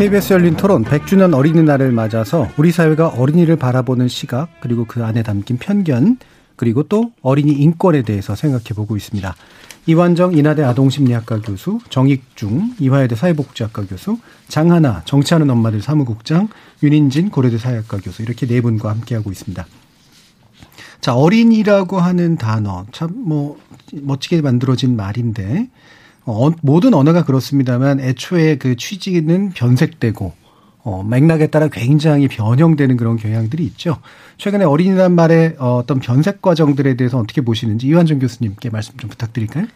KBS 열린 토론 100주년 어린이날을 맞아서 우리 사회가 어린이를 바라보는 시각 그리고 그 안에 담긴 편견 그리고 또 어린이 인권에 대해서 생각해 보고 있습니다. 이완정 인하대 아동심리학과 교수, 정익중 이화여대 사회복지학과 교수, 장하나 정치하는 엄마들 사무국장, 윤인진 고려대 사회학과 교수 이렇게 네 분과 함께하고 있습니다. 자, 어린이라고 하는 단어 참 뭐 멋지게 만들어진 말인데 어, 모든 언어가 그렇습니다만 애초에 그 취지는 변색되고 어, 맥락에 따라 굉장히 변형되는 그런 경향들이 있죠. 최근에 어린이란 말의 어, 어떤 변색 과정들에 대해서 어떻게 보시는지 이완정 교수님께 말씀 좀 부탁드릴까요?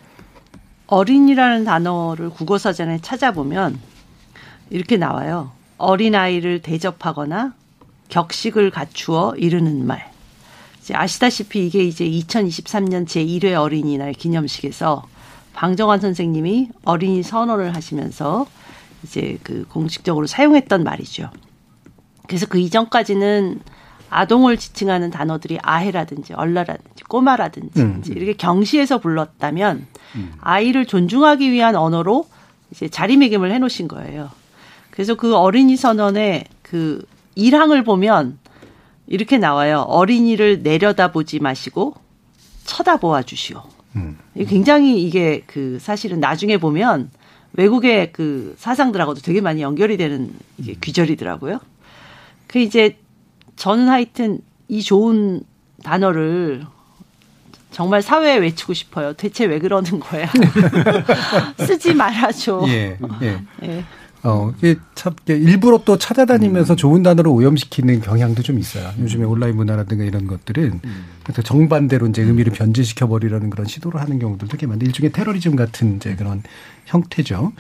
어린이라는 단어를 국어사전에 찾아보면 이렇게 나와요. 어린아이를 대접하거나 격식을 갖추어 이르는 말. 아시다시피 이게 이제 2023년 제1회 어린이날 기념식에서 방정환 선생님이 어린이 선언을 하시면서 이제 그 공식적으로 사용했던 말이죠. 그래서 그 이전까지는 아동을 지칭하는 단어들이 아해라든지 얼라라든지 꼬마라든지 음. 이렇게 경시해서 불렀다면 음. 아이를 존중하기 위한 언어로 이제 자리매김을 해놓으신 거예요. 그래서 그 어린이 선언의 그 1항을 보면 이렇게 나와요. 어린이를 내려다보지 마시고 쳐다보아 주시오. 음. 굉장히 이게 그 사실은 나중에 보면 외국의 그 사상들하고도 되게 많이 연결이 되는 이게 귀절이더라고요. 그 이제 저는 하여튼 이 좋은 단어를 정말 사회에 외치고 싶어요. 대체 왜 그러는 거야? 쓰지 말아줘. 예, 예. 예. 어, 이게 참, 일부러 또 찾아다니면서 음. 좋은 단어를 오염시키는 경향도 좀 있어요. 요즘에 온라인 문화라든가 이런 것들은. 그래서 정반대로 이제 의미를 변질시켜버리려는 그런 시도를 하는 경우도 되게 많은데 일종의 테러리즘 같은 이제 그런 형태죠.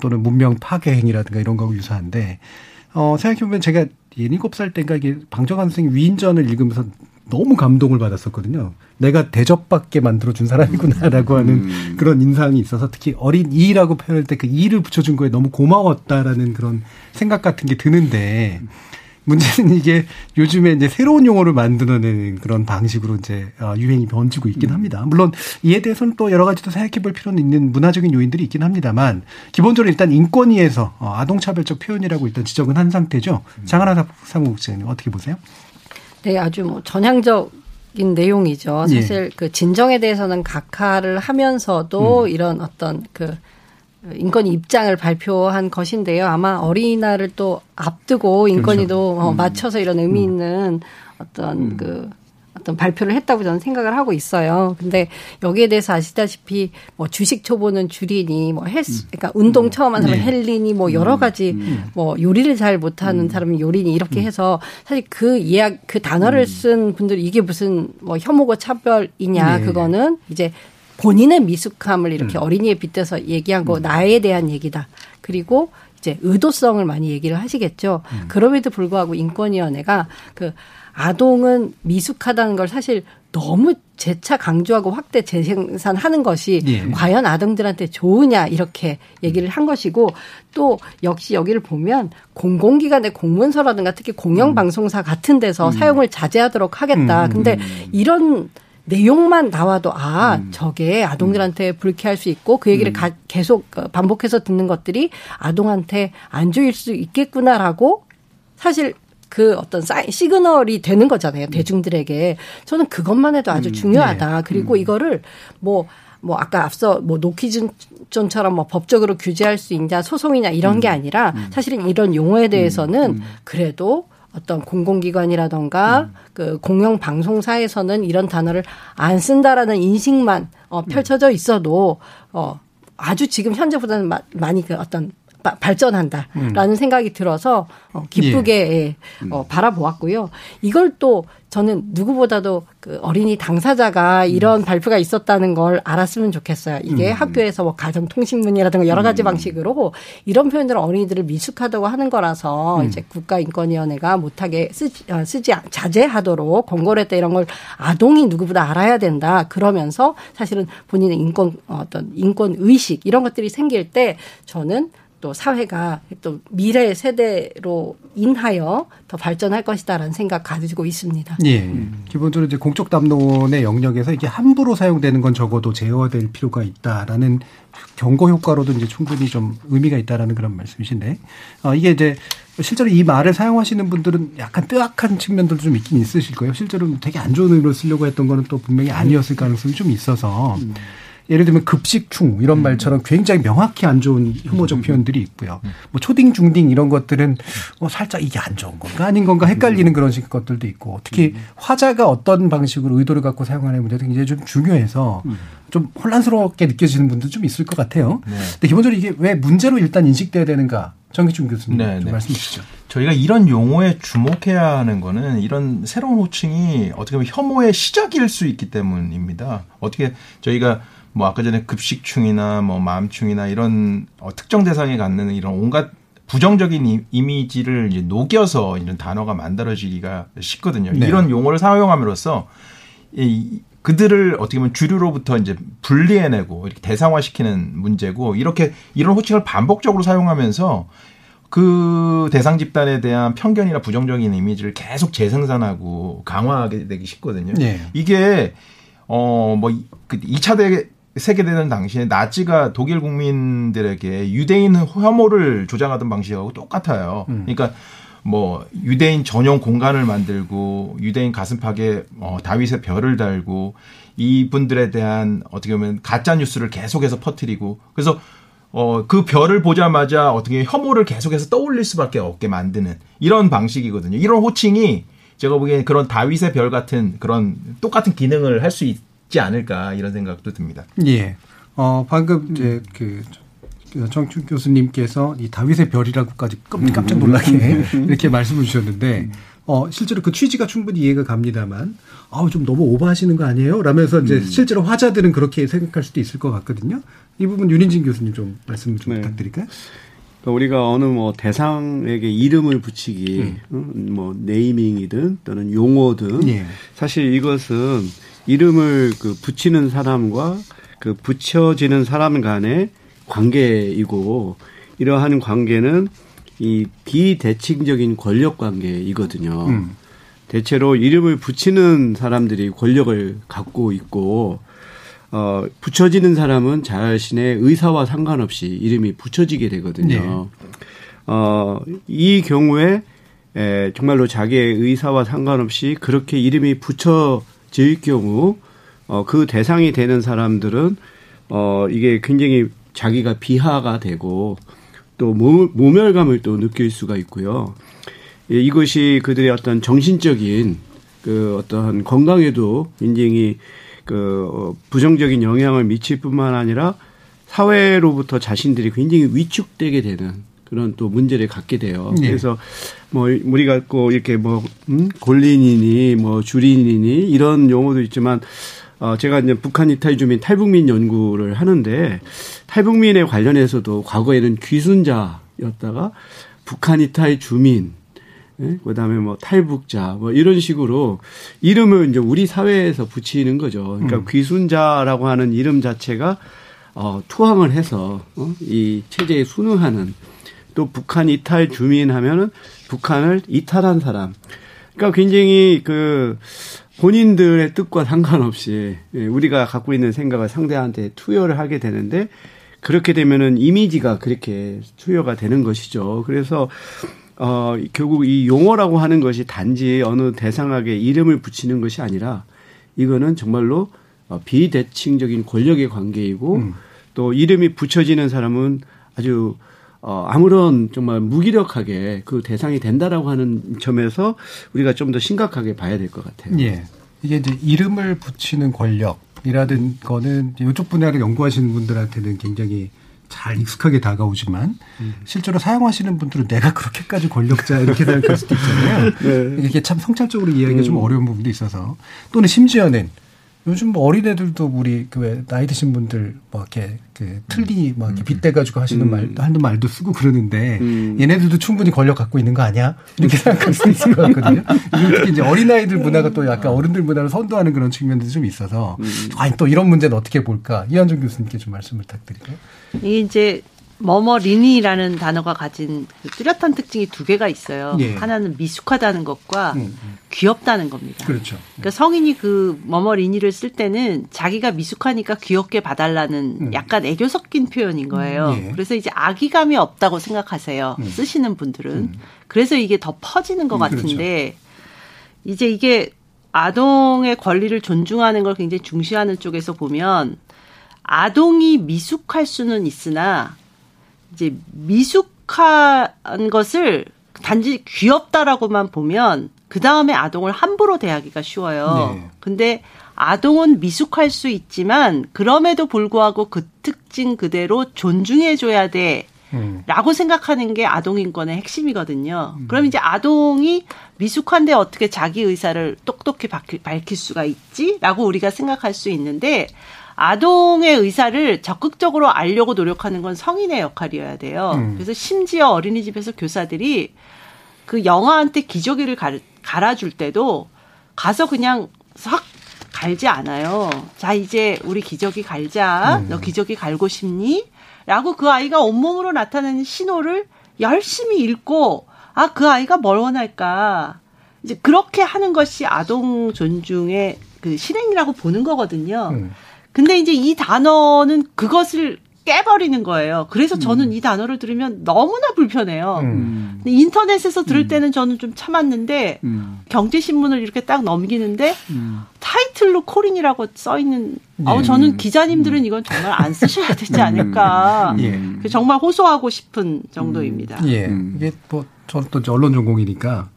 또는 문명 파괴 행위라든가 이런 거하고 유사한데, 어, 생각해보면 제가 7살 때인가 이게 방정환 선생님 위인전을 읽으면서 너무 감동을 받았었거든요. 내가 대접받게 만들어준 사람이구나라고 하는 음. 그런 인상이 있어서 특히 어린 이라고 표현할 때 그 이를 붙여준 거에 너무 고마웠다라는 그런 생각 같은 게 드는데 문제는 이게 요즘에 이제 새로운 용어를 만들어내는 그런 방식으로 이제 어, 유행이 번지고 있긴 음. 합니다. 물론 이에 대해서는 또 여러 가지 또 생각해 볼 필요는 있는 문화적인 요인들이 있긴 합니다만 기본적으로 일단 인권위에서 어, 아동차별적 표현이라고 일단 지적은 한 상태죠. 음. 장하나 사무국장님 어떻게 보세요? 네, 아주 뭐 전향적인 내용이죠. 예. 사실 예. 그 진정에 대해서는 각하를 하면서도 음. 이런 어떤 그 인권위 입장을 발표한 것인데요. 아마 어린이날을 또 앞두고 인권위도 그렇죠. 어, 음. 맞춰서 이런 의미 음. 있는 어떤 음. 그 어떤 발표를 했다고 저는 생각을 하고 있어요. 근데 여기에 대해서 아시다시피 뭐 주식 초보는 줄이니 뭐 헬스 음. 그러니까 운동 처음 하는 사람은 네. 헬리니 뭐 여러 음. 가지 음. 뭐 요리를 잘 못하는 사람은 요리니 이렇게 해서 사실 그 이야기 그 단어를 쓴 분들이 이게 무슨 뭐 혐오고 차별이냐 네. 그거는 이제 본인의 미숙함을 이렇게 어린이에 빗대서 얘기하고 나에 대한 얘기다. 그리고 이제 의도성을 많이 얘기를 하시겠죠. 그럼에도 불구하고 인권위원회가 그 아동은 미숙하다는 걸 사실 너무 재차 강조하고 확대 재생산하는 것이 예. 과연 아동들한테 좋으냐 이렇게 얘기를 한 것이고 또 역시 여기를 보면 공공기관의 공문서라든가 특히 공영방송사 같은 데서 음. 사용을 자제하도록 하겠다. 음. 근데 이런 내용만 나와도 아 음. 저게 아동들한테 불쾌할 수 있고 그 얘기를 음. 가, 계속 반복해서 듣는 것들이 아동한테 안 좋을 수 있겠구나라고 사실 그 어떤 사이, 시그널이 되는 거잖아요. 음. 대중들에게. 저는 그것만 해도 아주 음, 중요하다. 네. 그리고 음. 이거를 뭐, 뭐 아까 앞서 뭐 노키즈존처럼 뭐 법적으로 규제할 수 있냐 소송이냐 이런 게 아니라 사실은 이런 용어에 대해서는 그래도 어떤 공공기관이라던가 음. 그 공영 방송사에서는 이런 단어를 안 쓴다라는 인식만 어, 펼쳐져 있어도 어 아주 지금 현재보다는 많이 그 어떤 발전한다라는 음. 생각이 들어서 어, 기쁘게 예. 예. 어, 바라보았고요. 이걸 또 저는 누구보다도 그 어린이 당사자가 이런 음. 발표가 있었다는 걸 알았으면 좋겠어요. 이게 음. 학교에서 뭐 가정 통신문이라든가 여러 가지 음. 방식으로 이런 표현들은 어린이들을 미숙하다고 하는 거라서 음. 이제 국가인권위원회가 못하게 쓰지, 어, 쓰지 자제하도록 권고를 했다 이런 걸 아동이 누구보다 알아야 된다. 그러면서 사실은 본인의 인권 어떤 인권 의식 이런 것들이 생길 때 저는 또 사회가 또 미래 세대로 인하여 더 발전할 것이다라는 생각 가지고 있습니다. 예. 기본적으로 이제 공적 담론의 영역에서 이게 함부로 사용되는 건 적어도 제어될 필요가 있다라는 경고 효과로도 이제 충분히 좀 의미가 있다라는 그런 말씀이신데, 어, 이게 이제 실제로 이 말을 사용하시는 분들은 약간 뜨악한 측면들도 좀 있긴 있으실 거예요. 실제로 되게 안 좋은 의미로 쓰려고 했던 거는 또 분명히 아니었을 가능성이 좀 있어서. 음. 예를 들면 급식충 이런 음. 말처럼 굉장히 명확히 안 좋은 혐오적 음. 표현들이 있고요. 음. 뭐 초딩 중딩 이런 것들은 어 살짝 이게 안 좋은 건가 아닌 건가 헷갈리는 그런 식 것들도 있고 특히 화자가 어떤 방식으로 의도를 갖고 사용하는 문제도 굉장히 좀 중요해서 좀 혼란스럽게 느껴지는 분도 좀 있을 것 같아요. 네. 근데 기본적으로 이게 왜 문제로 일단 인식돼야 되는가? 정기준 교수님 네, 좀 네. 말씀 주시죠. 저희가 이런 용어에 주목해야 하는 거는 이런 새로운 호칭이 어떻게 보면 혐오의 시작일 수 있기 때문입니다. 어떻게 저희가 뭐 아까 전에 급식충이나 뭐 마음충이나 이런 어, 특정 대상에 갖는 이런 온갖 부정적인 이미지를 이제 녹여서 이런 단어가 만들어지기가 쉽거든요. 네. 이런 용어를 사용함으로써 이 그들을 어떻게 보면 주류로부터 이제 분리해내고 이렇게 대상화시키는 문제고 이렇게 이런 호칭을 반복적으로 사용하면서 그 대상 집단에 대한 편견이나 부정적인 이미지를 계속 재생산하고 강화하게 되기 쉽거든요. 네. 이게 어뭐 그 2차 대 세계대전 당시에 나치가 독일 국민들에게 유대인 혐오를 조장하던 방식하고 똑같아요. 음. 그러니까 뭐 유대인 전용 공간을 만들고 유대인 가슴팍에 어 다윗의 별을 달고 이분들에 대한 어떻게 보면 가짜 뉴스를 계속해서 퍼뜨리고 그래서 어, 그 별을 보자마자 어떻게 혐오를 계속해서 떠올릴 수밖에 없게 만드는 이런 방식이거든요. 이런 호칭이 제가 보기엔 그런 다윗의 별 같은 그런 똑같은 기능을 할 수 있 지 않을까 이런 생각도 듭니다. 예. 어, 방금 이제 그 정춘 교수님께서 이 다윗의 별이라고까지 깜짝 놀라게 이렇게 말씀을 주셨는데 어, 실제로 그 취지가 충분히 이해가 갑니다만, 아우, 좀 너무 오버하시는 거 아니에요? 라면서 이제 음. 실제로 화자들은 그렇게 생각할 수도 있을 것 같거든요. 이 부분 윤인진 교수님 좀 말씀 좀 네. 부탁드릴까요? 그러니까 우리가 어느 뭐 대상에게 이름을 붙이기, 음. 뭐 네이밍이든 또는 용어든 예. 사실 이것은 이름을 그 붙이는 사람과 그 붙여지는 사람 간의 관계이고 이러한 관계는 이 비대칭적인 권력 관계이거든요. 음. 대체로 이름을 붙이는 사람들이 권력을 갖고 있고 어 붙여지는 사람은 자신의 의사와 상관없이 이름이 붙여지게 되거든요. 네. 어이 경우에 에, 정말로 자기의 의사와 상관없이 그렇게 이름이 붙여 질 경우 어, 그 대상이 되는 사람들은 어, 이게 굉장히 자기가 비하가 되고 또 모멸감을 또 느낄 수가 있고요. 예, 이것이 그들의 어떤 정신적인 그 어떠한 건강에도 굉장히 그 어, 부정적인 영향을 미칠 뿐만 아니라 사회로부터 자신들이 굉장히 위축되게 되는 그런 또 문제를 갖게 돼요. 네. 그래서 뭐 우리가 꼭 이렇게 뭐 음? 골린이니 뭐 주린이니 이런 용어도 있지만 어, 제가 이제 북한 이탈 주민 탈북민 연구를 하는데 탈북민에 관련해서도 과거에는 귀순자였다가 북한 이탈 주민, 예? 그다음에 뭐 탈북자 뭐 이런 식으로 이름을 이제 우리 사회에서 붙이는 거죠. 그러니까 음. 귀순자라고 하는 이름 자체가 어, 투항을 해서 어? 이 체제에 순응하는 또 북한 이탈 주민 하면은 북한을 이탈한 사람. 그러니까 굉장히 그 본인들의 뜻과 상관없이 예, 우리가 갖고 있는 생각을 상대한테 투여를 하게 되는데 그렇게 되면은 이미지가 그렇게 투여가 되는 것이죠. 그래서 어 결국 이 용어라고 하는 것이 단지 어느 대상에게 이름을 붙이는 것이 아니라 이거는 정말로 어, 비대칭적인 권력의 관계이고 음. 또 이름이 붙여지는 사람은 아주 어, 아무런 정말 무기력하게 그 대상이 된다라고 하는 점에서 우리가 좀 더 심각하게 봐야 될 것 같아요. 예. 이게 이제 이름을 붙이는 권력이라든 거는 이쪽 분야를 연구하시는 분들한테는 굉장히 잘 익숙하게 다가오지만 음. 실제로 사용하시는 분들은 내가 그렇게까지 권력자 이렇게 생각할 수도 있잖아요. 네. 이게 참 성찰적으로 이해하기가 음. 좀 어려운 부분도 있어서 또는 심지어는 요즘 뭐 어린 애들도 우리 그 나이 드신 분들 뭐 이렇게 그 틀니 뭐 이렇게 음. 빗대 가지고 하시는 음. 말 하는 말도 쓰고 그러는데 음. 얘네들도 충분히 권력 갖고 있는 거 아니야? 이렇게 생각할 수 있을 것 같거든요. 특히 이제 어린 아이들 문화가 또 약간 어른들 문화를 선도하는 그런 측면도 좀 있어서 음. 아니 또 이런 문제는 어떻게 볼까? 이한정 교수님께 좀 말씀 부탁드릴게요. 이게 이제 머머리니라는 단어가 가진 그 뚜렷한 특징이 두 개가 있어요. 예. 하나는 미숙하다는 것과 음, 음. 귀엽다는 겁니다. 그렇죠. 그러니까 성인이 그 머머리니를 쓸 때는 자기가 미숙하니까 귀엽게 봐달라는 음. 약간 애교 섞인 표현인 거예요. 음, 예. 그래서 이제 아기감이 없다고 생각하세요. 음. 쓰시는 분들은. 음. 그래서 이게 더 퍼지는 것 같은데 그렇죠. 이제 이게 아동의 권리를 존중하는 걸 굉장히 중시하는 쪽에서 보면 아동이 미숙할 수는 있으나 이제 미숙한 것을 단지 귀엽다라고만 보면 그 다음에 아동을 함부로 대하기가 쉬워요. 네. 근데 아동은 미숙할 수 있지만 그럼에도 불구하고 그 특징 그대로 존중해줘야 돼. 음. 라고 생각하는 게 아동 인권의 핵심이거든요. 음. 그럼 이제 아동이 미숙한데 어떻게 자기 의사를 똑똑히 밝힐, 밝힐 수가 있지? 라고 우리가 생각할 수 있는데 아동의 의사를 적극적으로 알려고 노력하는 건 성인의 역할이어야 돼요. 음. 그래서 심지어 어린이집에서 교사들이 그 영아한테 기저귀를 갈, 갈아줄 때도 가서 그냥 싹 갈지 않아요. 자, 이제 우리 기저귀 갈자. 음. 너 기저귀 갈고 싶니? 라고 그 아이가 온몸으로 나타내는 신호를 열심히 읽고, 아, 그 아이가 뭘 원할까? 이제 그렇게 하는 것이 아동 존중의 그 실행이라고 보는 거거든요. 음. 근데 이제 이 단어는 그것을 깨버리는 거예요. 그래서 저는 음. 이 단어를 들으면 너무나 불편해요. 음. 인터넷에서 들을 음. 때는 저는 좀 참았는데 음. 경제신문을 이렇게 딱 넘기는데 음. 타이틀로 코린이라고 써 있는. 예. 어 저는 기자님들은 이건 정말 안 쓰셔야 되지 않을까. 예. 그 정말 호소하고 싶은 정도입니다. 예. 이게 뭐 저는 또 언론 전공이니까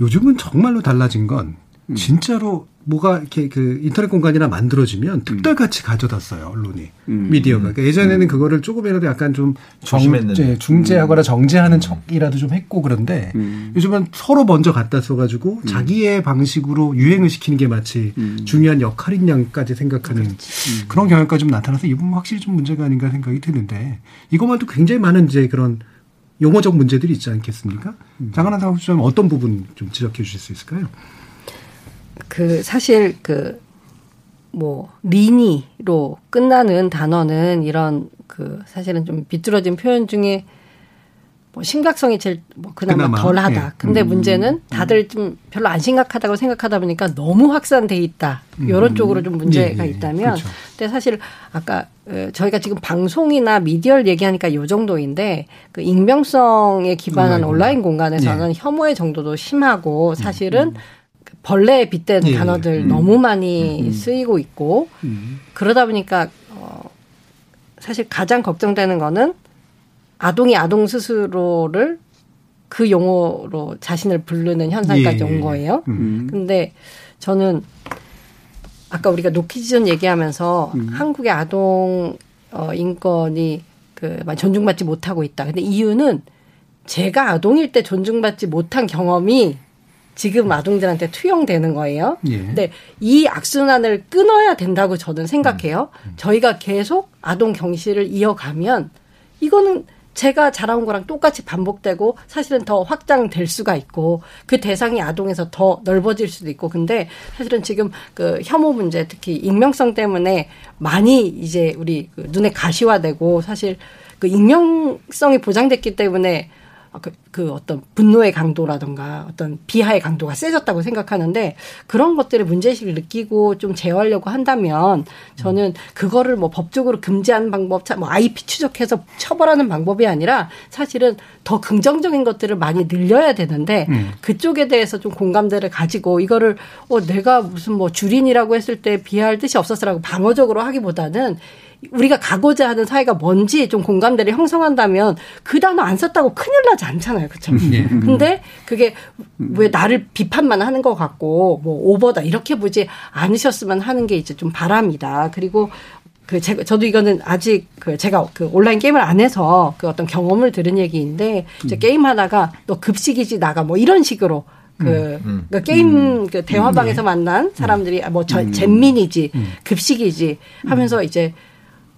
요즘은 정말로 달라진 건 진짜로 뭐가 이렇게 그 인터넷 공간이나 만들어지면 특별같이 가져다 써요 언론이 음. 미디어가 그러니까 예전에는 음. 그거를 조금이라도 약간 좀 정제 중재하거나 음. 정제하는 척이라도 좀 했고 그런데 음. 요즘은 서로 먼저 갖다 써가지고 음. 자기의 방식으로 유행을 시키는 게 마치 음. 중요한 역할인 양까지 생각하는 그런 경향까지 좀 나타나서 이 부분 확실히 좀 문제가 아닌가 생각이 드는데 이것만도 굉장히 많은 이제 그런 용어적 문제들이 있지 않겠습니까? 장하나 사업주님 어떤 부분 좀 지적해 주실 수 있을까요? 그 사실 그 뭐 리니로 끝나는 단어는 이런 그 사실은 좀 비뚤어진 표현 중에 뭐 심각성이 제일 뭐 그나마, 그나마 덜하다. 예. 근데 음. 문제는 다들 좀 별로 안 심각하다고 생각하다 보니까 너무 확산돼 있다. 이런 음. 쪽으로 좀 문제가 예, 예. 있다면 그렇죠. 근데 사실 아까 어, 저희가 지금 방송이나 미디어를 얘기하니까 요 정도인데 그 익명성에 기반한 온라인, 온라인 공간에서는 예. 혐오의 정도도 심하고 사실은 음. 음. 벌레에 빗댄 예. 단어들 음. 너무 많이 음. 쓰이고 있고 음. 그러다 보니까 어 사실 가장 걱정되는 거는 아동이 아동 스스로를 그 용어로 자신을 부르는 현상까지 예. 온 거예요. 음. 근데 저는 아까 우리가 노키즈전 얘기하면서 음. 한국의 아동 어 인권이 그 존중받지 못하고 있다. 근데 이유는 제가 아동일 때 존중받지 못한 경험이 지금 아동들한테 투영되는 거예요. 예. 근데 이 악순환을 끊어야 된다고 저는 생각해요. 음. 음. 저희가 계속 아동 경시를 이어가면 이거는 제가 자라온 거랑 똑같이 반복되고 사실은 더 확장될 수가 있고 그 대상이 아동에서 더 넓어질 수도 있고 근데 사실은 지금 그 혐오 문제 특히 익명성 때문에 많이 이제 우리 그 눈에 가시화되고 사실 그 익명성이 보장됐기 때문에 그, 그 어떤 분노의 강도라든가 어떤 비하의 강도가 세졌다고 생각하는데 그런 것들의 문제의식을 느끼고 좀 제어하려고 한다면 저는 그거를 뭐 법적으로 금지하는 방법, 뭐 IP 추적해서 처벌하는 방법이 아니라 사실은 더 긍정적인 것들을 많이 늘려야 되는데 음. 그쪽에 대해서 좀 공감대를 가지고 이거를 어 내가 무슨 뭐 주린이라고 했을 때 비하할 뜻이 없었어라고 방어적으로 하기보다는 우리가 가고자 하는 사회가 뭔지 좀 공감대를 형성한다면 그 단어 안 썼다고 큰일 나지 않잖아요. 그렇죠? 네. 근데 그게 왜 나를 비판만 하는 것 같고 뭐 오버다 이렇게 보지 않으셨으면 하는 게 이제 좀 바람이다. 그리고 그 제가 저도 이거는 아직 그 제가 그 온라인 게임을 안 해서 그 어떤 경험을 들은 얘기인데 이제 음. 게임 하다가 너 급식이지 나가 뭐 이런 식으로 그, 음, 음. 그 게임 음. 그 대화방에서 음. 만난 사람들이 뭐 저, 잼민이지 급식이지 하면서 이제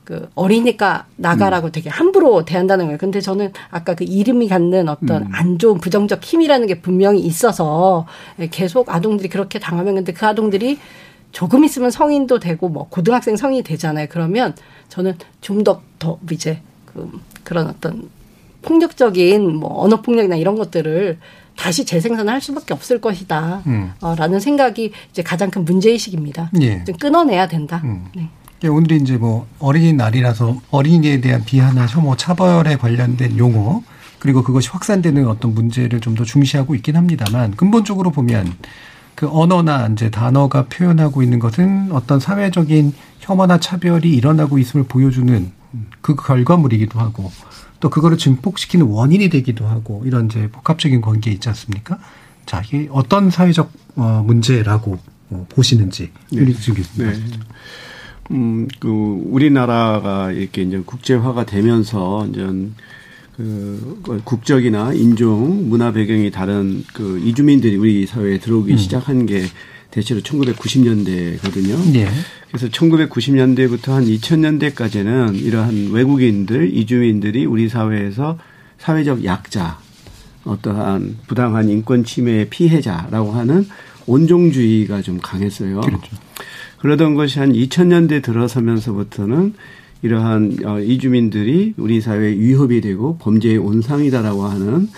그 어리니까 나가라고 음. 되게 함부로 대한다는 거예요. 근데 저는 아까 그 이름이 갖는 어떤 음. 안 좋은 부정적 힘이라는 게 분명히 있어서 계속 아동들이 그렇게 당하면 근데 그 아동들이 조금 있으면 성인도 되고 뭐 고등학생 성인이 되잖아요. 그러면 저는 좀 더더 이제 그 그런 어떤 폭력적인 뭐 언어 폭력이나 이런 것들을 다시 재생산할 수밖에 없을 것이다. 음. 어, 라는 생각이 이제 가장 큰 문제의식입니다. 예. 좀 끊어내야 된다. 음. 네. 예, 오늘이 이제 뭐 어린이날이라서 어린이에 대한 비하나 혐오, 차별에 관련된 용어 그리고 그것이 확산되는 어떤 문제를 좀 더 중시하고 있긴 합니다만 근본적으로 보면 그 언어나 이제 단어가 표현하고 있는 것은 어떤 사회적인 혐오나 차별이 일어나고 있음을 보여주는 그 결과물이기도 하고 또 그거를 증폭시키는 원인이 되기도 하고 이런 이제 복합적인 관계 있지 않습니까? 자, 이게 어떤 사회적 어 문제라고 어, 보시는지 네. 윤리수 교수님. 네. 음, 그, 우리나라가 이렇게 이제 국제화가 되면서 이제 그 국적이나 인종, 문화 배경이 다른 그 이주민들이 우리 사회에 들어오기 음. 시작한 게 대체로 1990년대거든요. 네. 그래서 1990년대부터 한 2000년대까지는 이러한 외국인들, 이주민들이 우리 사회에서 사회적 약자, 어떠한 부당한 인권 침해의 피해자라고 하는 온종주의가 좀 강했어요. 그렇죠. 그러던 것이 한 2000년대 들어서면서부터는 이러한 어, 이주민들이 우리 사회에 위협이 되고 범죄의 온상이다라고 하는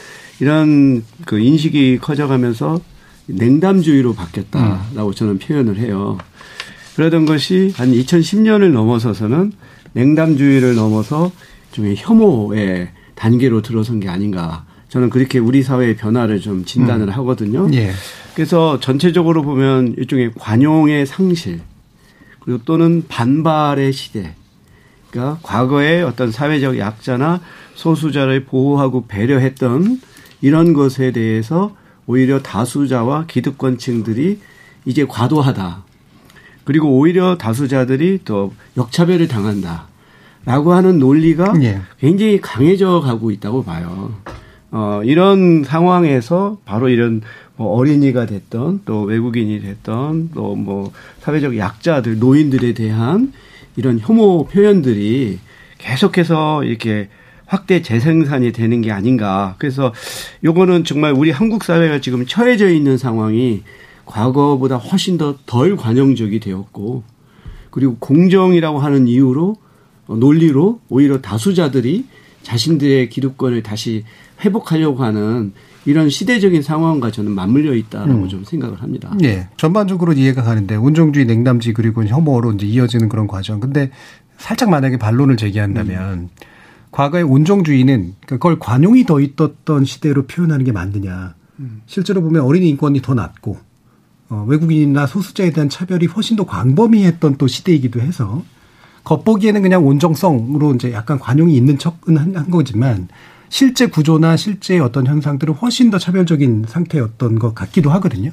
이런 그 인식이 커져가면서 냉담주의로 바뀌었다라고 저는 표현을 해요. 그러던 것이 한 2010년을 넘어서서는 냉담주의를 넘어서 좀 혐오의 단계로 들어선 게 아닌가. 저는 그렇게 우리 사회의 변화를 좀 진단을 음. 하거든요. 예. 그래서 전체적으로 보면 일종의 관용의 상실 그리고 또는 반발의 시대. 그러니까 과거에 어떤 사회적 약자나 소수자를 보호하고 배려했던 이런 것에 대해서 오히려 다수자와 기득권층들이 이제 과도하다. 그리고 오히려 다수자들이 더 역차별을 당한다. 라고 하는 논리가 예. 굉장히 강해져 가고 있다고 봐요. 어, 이런 상황에서 바로 이런 뭐 어린이가 됐던 또 외국인이 됐던 또 뭐 사회적 약자들, 노인들에 대한 이런 혐오 표현들이 계속해서 이렇게 확대 재생산이 되는 게 아닌가. 그래서 요거는 정말 우리 한국 사회가 지금 처해져 있는 상황이 과거보다 훨씬 더 덜 관용적이 되었고 그리고 공정이라고 하는 이유로 어, 논리로 오히려 다수자들이 자신들의 기득권을 다시 회복하려고 하는 이런 시대적인 상황과 저는 맞물려 있다라고 음. 좀 생각을 합니다. 네. 전반적으로 이해가 가는데 운종주의 냉담지 그리고 혐오로 이제 이어지는 그런 과정. 근데 살짝 만약에 반론을 제기한다면 음. 과거의 온종주의는 그걸 관용이 더 있었던 시대로 표현하는 게 맞느냐. 음. 실제로 보면 어린이 인권이 더 낮고 어, 외국인이나 소수자에 대한 차별이 훨씬 더 광범위했던 또 시대이기도 해서 겉보기에는 그냥 온정성으로 이제 약간 관용이 있는 척은 한 거지만 실제 구조나 실제 어떤 현상들은 훨씬 더 차별적인 상태였던 것 같기도 하거든요.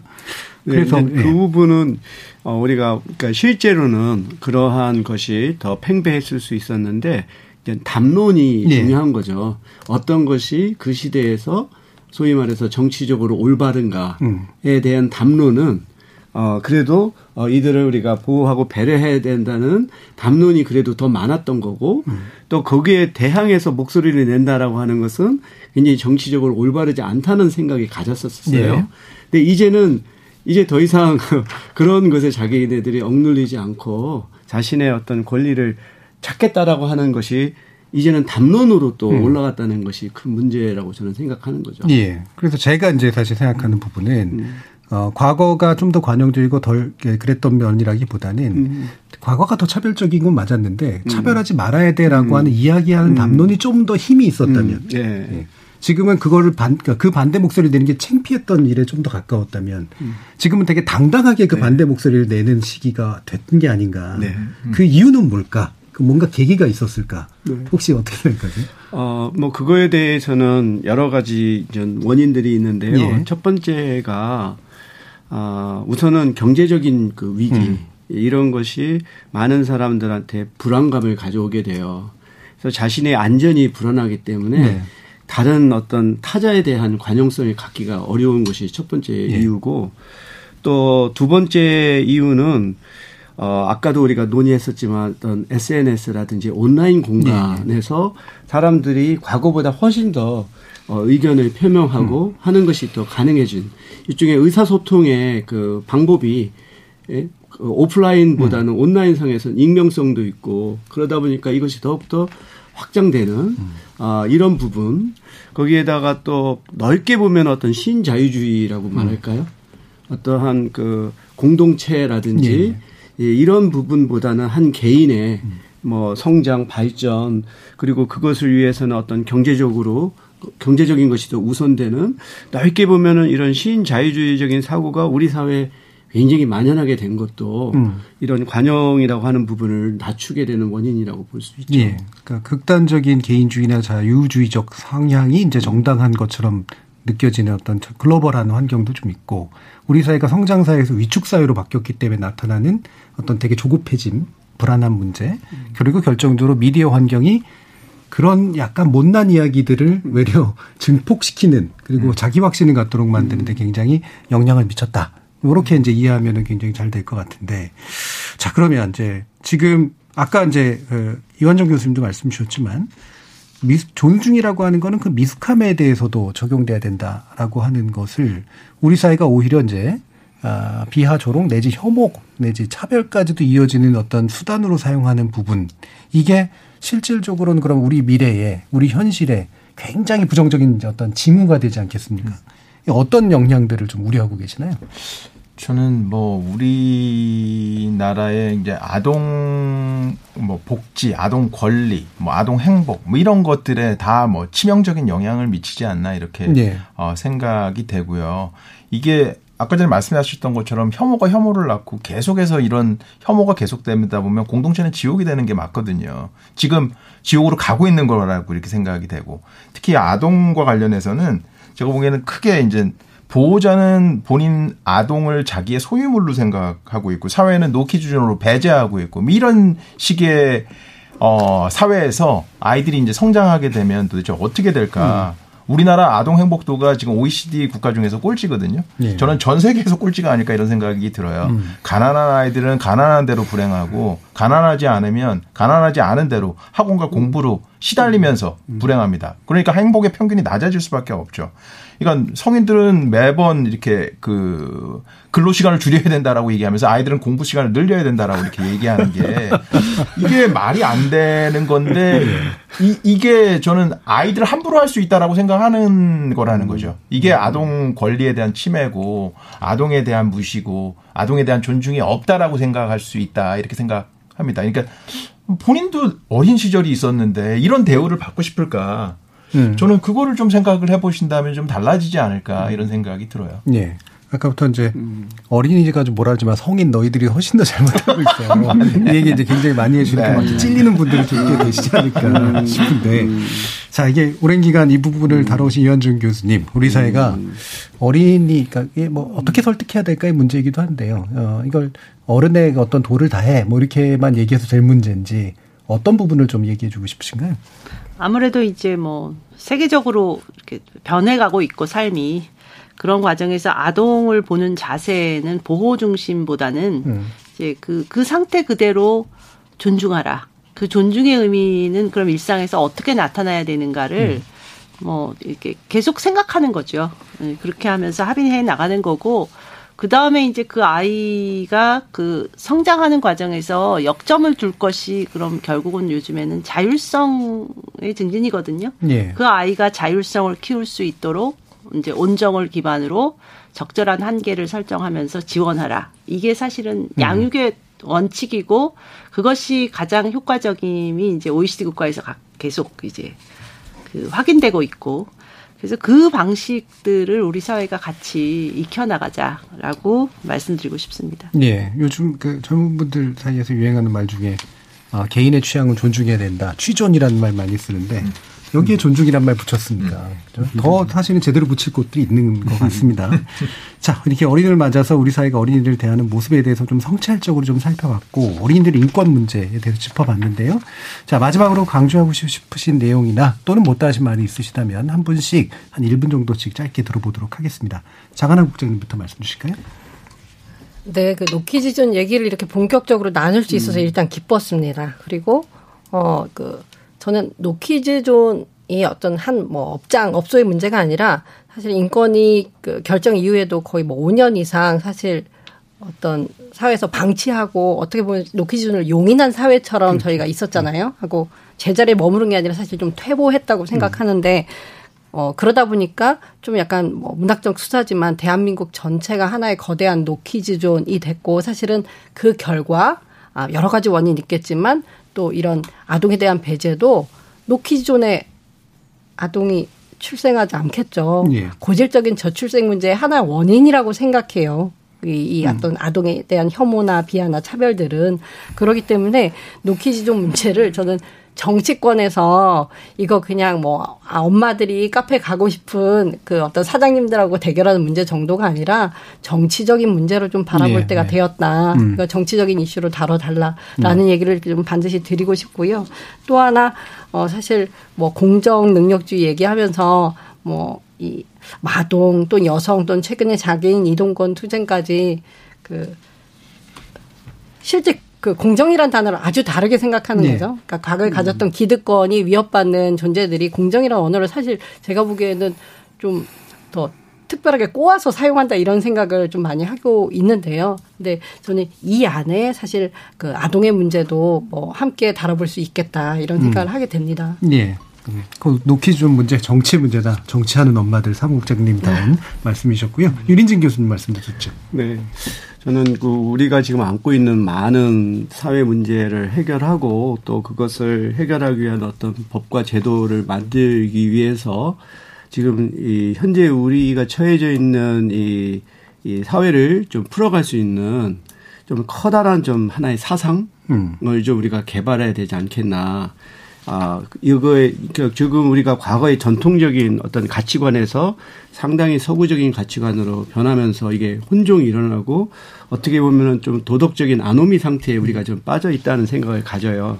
네, 그래서 네, 그 예. 부분은 어 우리가 그러니까 실제로는 그러한 것이 더 팽배했을 수 있었는데 담론이 네. 중요한 거죠. 어떤 것이 그 시대에서 소위 말해서 정치적으로 올바른가에 음. 대한 담론은 어, 그래도 어, 이들을 우리가 보호하고 배려해야 된다는 담론이 그래도 더 많았던 거고 음. 또 거기에 대항해서 목소리를 낸다라고 하는 것은 굉장히 정치적으로 올바르지 않다는 생각이 가졌었어요. 네. 근데 이제는 이제 더 이상 그런 것에 자기네들이 억눌리지 않고 자신의 어떤 권리를 찾겠다라고 하는 것이 이제는 담론으로 또 음. 올라갔다는 것이 큰 문제라고 저는 생각하는 거죠. 예. 그래서 제가 이제 사실 생각하는 부분은 음. 어, 과거가 좀 더 관용적이고 덜 그랬던 면이라기보다는 음. 과거가 더 차별적인 건 맞았는데 음. 차별하지 말아야 돼라고 음. 하는 이야기하는 음. 담론이 좀 더 힘이 있었다면 음. 예. 예. 지금은 그거를 반, 그러니까 그 반대 목소리를 내는 게 창피했던 일에 좀 더 가까웠다면 음. 지금은 되게 당당하게 그 네. 반대 목소리를 내는 시기가 됐던 게 아닌가. 네. 그 이유는 뭘까? 그 뭔가 계기가 있었을까? 네. 혹시 어떻게 생각하세요? 어, 뭐 그거에 대해서는 여러 가지 원인들이 있는데요. 예. 첫 번째가 아, 우선은 경제적인 그 위기 음. 이런 것이 많은 사람들한테 불안감을 가져오게 돼요. 그래서 자신의 안전이 불안하기 때문에 네. 다른 어떤 타자에 대한 관용성을 갖기가 어려운 것이 첫 번째 예. 이유고 또 두 번째 이유는 어, 아까도 우리가 논의했었지만 어떤 SNS라든지 온라인 공간에서 네. 사람들이 과거보다 훨씬 더 어, 의견을 표명하고 음. 하는 것이 더 가능해진 일종의 의사소통의 그 방법이 예? 그 오프라인보다는 음. 온라인상에서는 익명성도 있고 그러다 보니까 이것이 더욱더 확장되는 음. 아, 이런 부분 거기에다가 또 넓게 보면 어떤 신자유주의라고 음. 말할까요? 어떠한 그 공동체라든지 예. 예, 이런 부분보다는 한 개인의 음. 뭐 성장 발전 그리고 그것을 위해서는 어떤 경제적으로 경제적인 것이 더 우선되는 넓게 보면은 이런 신자유주의적인 사고가 우리 사회에 굉장히 만연하게 된 것도 음. 이런 관용이라고 하는 부분을 낮추게 되는 원인이라고 볼 수 있죠. 예. 그러니까 극단적인 개인주의나 자유주의적 성향이 이제 정당한 것처럼 느껴지는 어떤 글로벌한 환경도 좀 있고 우리 사회가 성장 사회에서 위축 사회로 바뀌었기 때문에 나타나는 어떤 되게 조급해짐, 불안한 문제, 그리고 결정적으로 미디어 환경이 그런 약간 못난 이야기들을 외려 증폭시키는 그리고 음. 자기 확신을 갖도록 만드는데 음. 굉장히 영향을 미쳤다. 이렇게 이제 이해하면은 굉장히 잘 될 것 같은데. 자, 그러면 이제 지금 아까 이제 그 이완정 교수님도 말씀 주셨지만 미스, 존중이라고 하는 거는 그 미숙함에 대해서도 적용돼야 된다라고 하는 것을 우리 사회가 오히려 이제 아, 비하 조롱 내지 혐오 내지 차별까지도 이어지는 어떤 수단으로 사용하는 부분 이게 실질적으로는 그럼 우리 미래에 우리 현실에 굉장히 부정적인 어떤 징후가 되지 않겠습니까? 어떤 영향들을 좀 우려하고 계시나요? 저는 뭐 우리나라의 이제 아동 뭐 복지, 아동 권리, 뭐 아동 행복 뭐 이런 것들에 다 뭐 치명적인 영향을 미치지 않나 이렇게 네. 어, 생각이 되고요. 이게 아까 전에 말씀하셨던 것처럼 혐오가 혐오를 낳고 계속해서 이런 혐오가 계속되다 보면 공동체는 지옥이 되는 게 맞거든요. 지금 지옥으로 가고 있는 거라고 이렇게 생각이 되고 특히 아동과 관련해서는 제가 보기에는 크게 이제 보호자는 본인 아동을 자기의 소유물로 생각하고 있고 사회는 노키 주준으로 배제하고 있고 뭐 이런 식의 어 사회에서 아이들이 이제 성장하게 되면 도대체 어떻게 될까? 음. 우리나라 아동 행복도가 지금 OECD 국가 중에서 꼴찌거든요. 예. 저는 전 세계에서 꼴찌가 아닐까 이런 생각이 들어요. 음. 가난한 아이들은 가난한 대로 불행하고 가난하지 않으면 가난하지 않은 대로 학원과 공부로 시달리면서 음. 불행합니다. 그러니까 행복의 평균이 낮아질 수밖에 없죠. 그러니까 성인들은 매번 이렇게 그 근로 시간을 줄여야 된다라고 얘기하면서 아이들은 공부 시간을 늘려야 된다라고 이렇게 얘기하는 게 이게 말이 안 되는 건데 이, 이게 저는 아이들을 함부로 할 수 있다라고 생각하는 거라는 거죠. 이게 아동 권리에 대한 침해고 아동에 대한 무시고 아동에 대한 존중이 없다라고 생각할 수 있다 이렇게 생각합니다. 그러니까 본인도 어린 시절이 있었는데 이런 대우를 받고 싶을까? 음. 저는 그거를 좀 생각을 해보신다면 좀 달라지지 않을까 이런 생각이 들어요. 예. 아까부터 이제 음. 어린이가 좀 뭐라 하지만 성인 너희들이 훨씬 더 잘못하고 있어요. 이 얘기 이제 굉장히 많이 해주니까 네. 찔리는 분들이 좀 계시지 않을까 음. 싶은데. 음. 자, 이게 오랜 기간 이 부분을 음. 다뤄오신 이현준 교수님, 우리 사회가 음. 어린이, 그러니까 이게 뭐 어떻게 설득해야 될까의 문제이기도 한데요. 어, 이걸 어른의 어떤 도를 다해 뭐 이렇게만 얘기해서 될 문제인지 어떤 부분을 좀 얘기해 주고 싶으신가요? 아무래도 이제 뭐 세계적으로 이렇게 변해가고 있고 삶이 그런 과정에서 아동을 보는 자세는 보호 중심보다는 음. 이제 그, 그 상태 그대로 존중하라. 그 존중의 의미는 그럼 일상에서 어떻게 나타나야 되는가를 음. 뭐 이렇게 계속 생각하는 거죠. 네, 그렇게 하면서 합의해 나가는 거고 그 다음에 이제 그 아이가 그 성장하는 과정에서 역점을 둘 것이 그럼 결국은 요즘에는 자율성의 증진이거든요. 예. 그 아이가 자율성을 키울 수 있도록 이제 온정을 기반으로 적절한 한계를 설정하면서 지원하라. 이게 사실은 음. 양육의 원칙이고 그것이 가장 효과적임이 이제 OECD 국가에서 계속 이제 그 확인되고 있고 그래서 그 방식들을 우리 사회가 같이 익혀나가자라고 말씀드리고 싶습니다. 네. 요즘 그 젊은 분들 사이에서 유행하는 말 중에 아, 개인의 취향은 존중해야 된다. 취존이라는 말 많이 쓰는데 음. 여기에 존중이란 말 붙였습니다. 음. 더 사실은 제대로 붙일 곳들이 있는 것 같습니다. 자, 이렇게 어린이를 맞아서 우리 사회가 어린이를 대하는 모습에 대해서 좀 성찰적으로 좀 살펴봤고 어린이들 인권 문제에 대해서 짚어봤는데요. 자, 마지막으로 강조하고 싶으신 내용이나 또는 못다 하신 말이 있으시다면 한 분씩 한 1분 정도씩 짧게 들어보도록 하겠습니다. 장하나 국장님부터 말씀 주실까요? 네, 그 노키지존 얘기를 이렇게 본격적으로 나눌 수 있어서 음. 일단 기뻤습니다. 그리고 어 그 저는 노키즈존이 어떤 한 뭐 업장 업소의 문제가 아니라 사실 인권이 그 결정 이후에도 거의 뭐 5년 이상 사실 어떤 사회에서 방치하고 어떻게 보면 노키즈존을 용인한 사회처럼 음. 저희가 있었잖아요. 하고 제자리에 머무른 게 아니라 사실 좀 퇴보했다고 생각하는데 어, 그러다 보니까 좀 약간 뭐 문학적 수사지만 대한민국 전체가 하나의 거대한 노키즈존이 됐고 사실은 그 결과 아, 여러 가지 원인이 있겠지만 또 이런 아동에 대한 배제도 노키존에 아동이 출생하지 않겠죠. 예. 고질적인 저출생 문제의 하나의 원인이라고 생각해요. 이, 이 음. 어떤 아동에 대한 혐오나 비하나 차별들은 그렇기 때문에 노키지존 문제를 저는 정치권에서 이거 그냥 뭐 아, 엄마들이 카페 가고 싶은 그 어떤 사장님들하고 대결하는 문제 정도가 아니라 정치적인 문제로 좀 바라볼 네, 때가 네. 되었다. 음. 그러니까 정치적인 이슈로 다뤄달라라는 음. 얘기를 좀 반드시 드리고 싶고요. 또 하나 어 사실 뭐 공정 능력주의 얘기하면서 뭐이 마동 또 여성 또는 최근에 장애인 이동권 투쟁까지 그 실제 그 공정이란 단어를 아주 다르게 생각하는 네. 거죠. 그러니까 과거에 가졌던 기득권이 위협받는 존재들이 공정이라는 언어를 사실 제가 보기에는 좀 더 특별하게 꼬아서 사용한다 이런 생각을 좀 많이 하고 있는데요. 근데 저는 이 안에 사실 그 아동의 문제도 뭐 함께 다뤄볼 수 있겠다 이런 생각을 음. 하게 됩니다. 네. 음, 그 노키존 문제 정치 문제다. 정치하는 엄마들 사무국장님 다운 네. 말씀이셨고요. 유린진 교수님 말씀도 좋죠. 네. 저는 그 우리가 지금 안고 있는 많은 사회 문제를 해결하고 또 그것을 해결하기 위한 어떤 법과 제도를 만들기 위해서 지금 이 현재 우리가 처해져 있는 이, 이 사회를 좀 풀어갈 수 있는 좀 커다란 좀 하나의 사상을 음. 좀 우리가 개발해야 되지 않겠나. 아, 이거에, 그 지금 우리가 과거의 전통적인 어떤 가치관에서 상당히 서구적인 가치관으로 변하면서 이게 혼종이 일어나고 어떻게 보면은 좀 도덕적인 아노미 상태에 우리가 좀 빠져 있다는 생각을 가져요.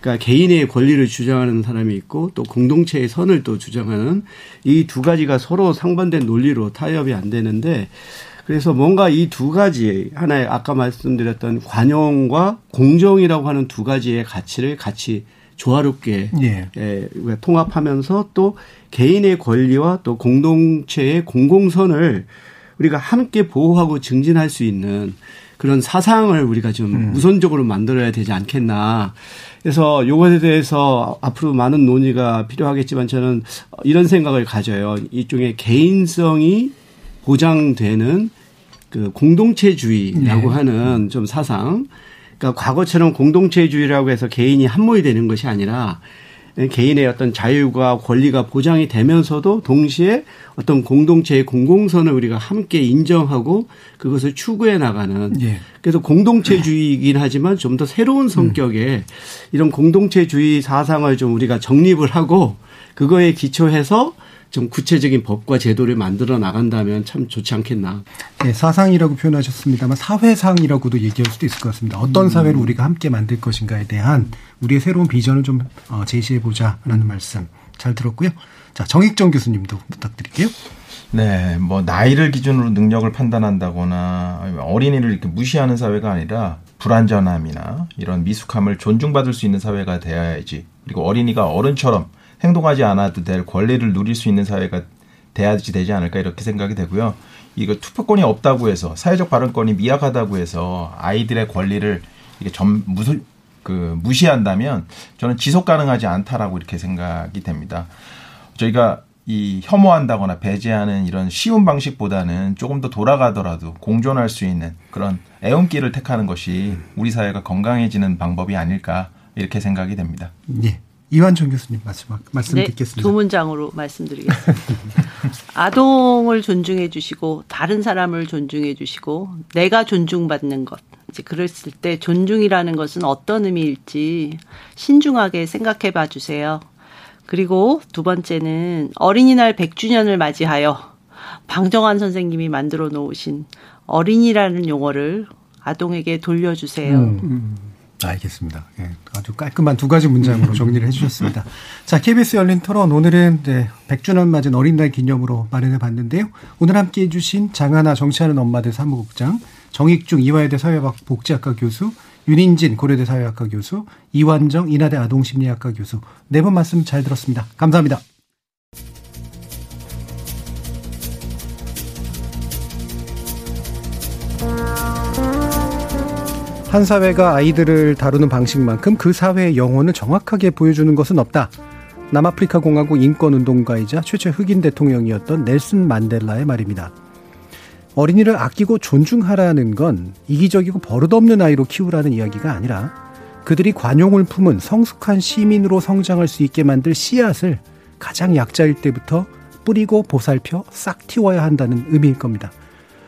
그러니까 개인의 권리를 주장하는 사람이 있고 또 공동체의 선을 또 주장하는 이 두 가지가 서로 상반된 논리로 타협이 안 되는데 그래서 뭔가 이 두 가지 하나의 아까 말씀드렸던 관용과 공정이라고 하는 두 가지의 가치를 같이 조화롭게 예. 예, 통합하면서 또 개인의 권리와 또 공동체의 공공선을 우리가 함께 보호하고 증진할 수 있는 그런 사상을 우리가 좀 음. 우선적으로 만들어야 되지 않겠나. 그래서 요것에 대해서 앞으로 많은 논의가 필요하겠지만 저는 이런 생각을 가져요. 일종의 개인성이 보장되는 그 공동체주의라고 네. 하는 좀 사상. 그러니까 과거처럼 공동체주의라고 해서 개인이 함몰이 되는 것이 아니라 개인의 어떤 자유가 권리가 보장이 되면서도 동시에 어떤 공동체의 공공선을 우리가 함께 인정하고 그것을 추구해 나가는 예. 그래서 공동체주의이긴 하지만 좀 더 새로운 성격의 음. 이런 공동체주의 사상을 좀 우리가 정립을 하고 그거에 기초해서 좀 구체적인 법과 제도를 만들어 나간다면 참 좋지 않겠나. 네, 사상이라고 표현하셨습니다만 사회상이라고도 얘기할 수도 있을 것 같습니다. 어떤 음. 사회를 우리가 함께 만들 것인가에 대한 우리의 새로운 비전을 좀 어, 제시해 보자라는 말씀 잘 들었고요. 자, 정익정 교수님도 부탁드릴게요. 네, 뭐 나이를 기준으로 능력을 판단한다거나 어린이를 이렇게 무시하는 사회가 아니라 불안전함이나 이런 미숙함을 존중받을 수 있는 사회가 되어야지. 그리고 어린이가 어른처럼 행동하지 않아도 될 권리를 누릴 수 있는 사회가 돼야지 되지 않을까 이렇게 생각이 되고요. 이거 투표권이 없다고 해서 사회적 발언권이 미약하다고 해서 아이들의 권리를 이게 점 무술 그 무시한다면 저는 지속 가능하지 않다라고 이렇게 생각이 됩니다. 저희가 이 혐오한다거나 배제하는 이런 쉬운 방식보다는 조금 더 돌아가더라도 공존할 수 있는 그런 애운길을 택하는 것이 우리 사회가 건강해지는 방법이 아닐까 이렇게 생각이 됩니다. 예. 이완정 교수님 말씀, 말씀 네, 듣겠습니다. 두 문장으로 말씀드리겠습니다. 아동을 존중해 주시고 다른 사람을 존중해 주시고 내가 존중받는 것. 이제 그랬을 때 존중이라는 것은 어떤 의미일지 신중하게 생각해 봐 주세요. 그리고 두 번째는 어린이날 100주년을 맞이하여 방정환 선생님이 만들어 놓으신 어린이라는 용어를 아동에게 돌려주세요. 음, 음. 알겠습니다. 예, 아주 깔끔한 두 가지 문장으로 정리를 해주셨습니다. 자, KBS 열린 토론 오늘은 네, 100주년 맞은 어린날 기념으로 마련해 봤는데요. 오늘 함께 해 주신 장하나 정치하는 엄마들 사무국장, 정익중 이화여대 사회복지학과 교수, 윤인진 고려대 사회학과 교수, 이완정 인하대 아동심리학과 교수 네 분 말씀 잘 들었습니다. 감사합니다. 한 사회가 아이들을 다루는 방식만큼 그 사회의 영혼을 정확하게 보여주는 것은 없다. 남아프리카 공화국 인권운동가이자 최초 흑인 대통령이었던 넬슨 만델라의 말입니다. 어린이를 아끼고 존중하라는 건 이기적이고 버릇없는 아이로 키우라는 이야기가 아니라 그들이 관용을 품은 성숙한 시민으로 성장할 수 있게 만들 씨앗을 가장 약자일 때부터 뿌리고 보살펴 싹 틔워야 한다는 의미일 겁니다.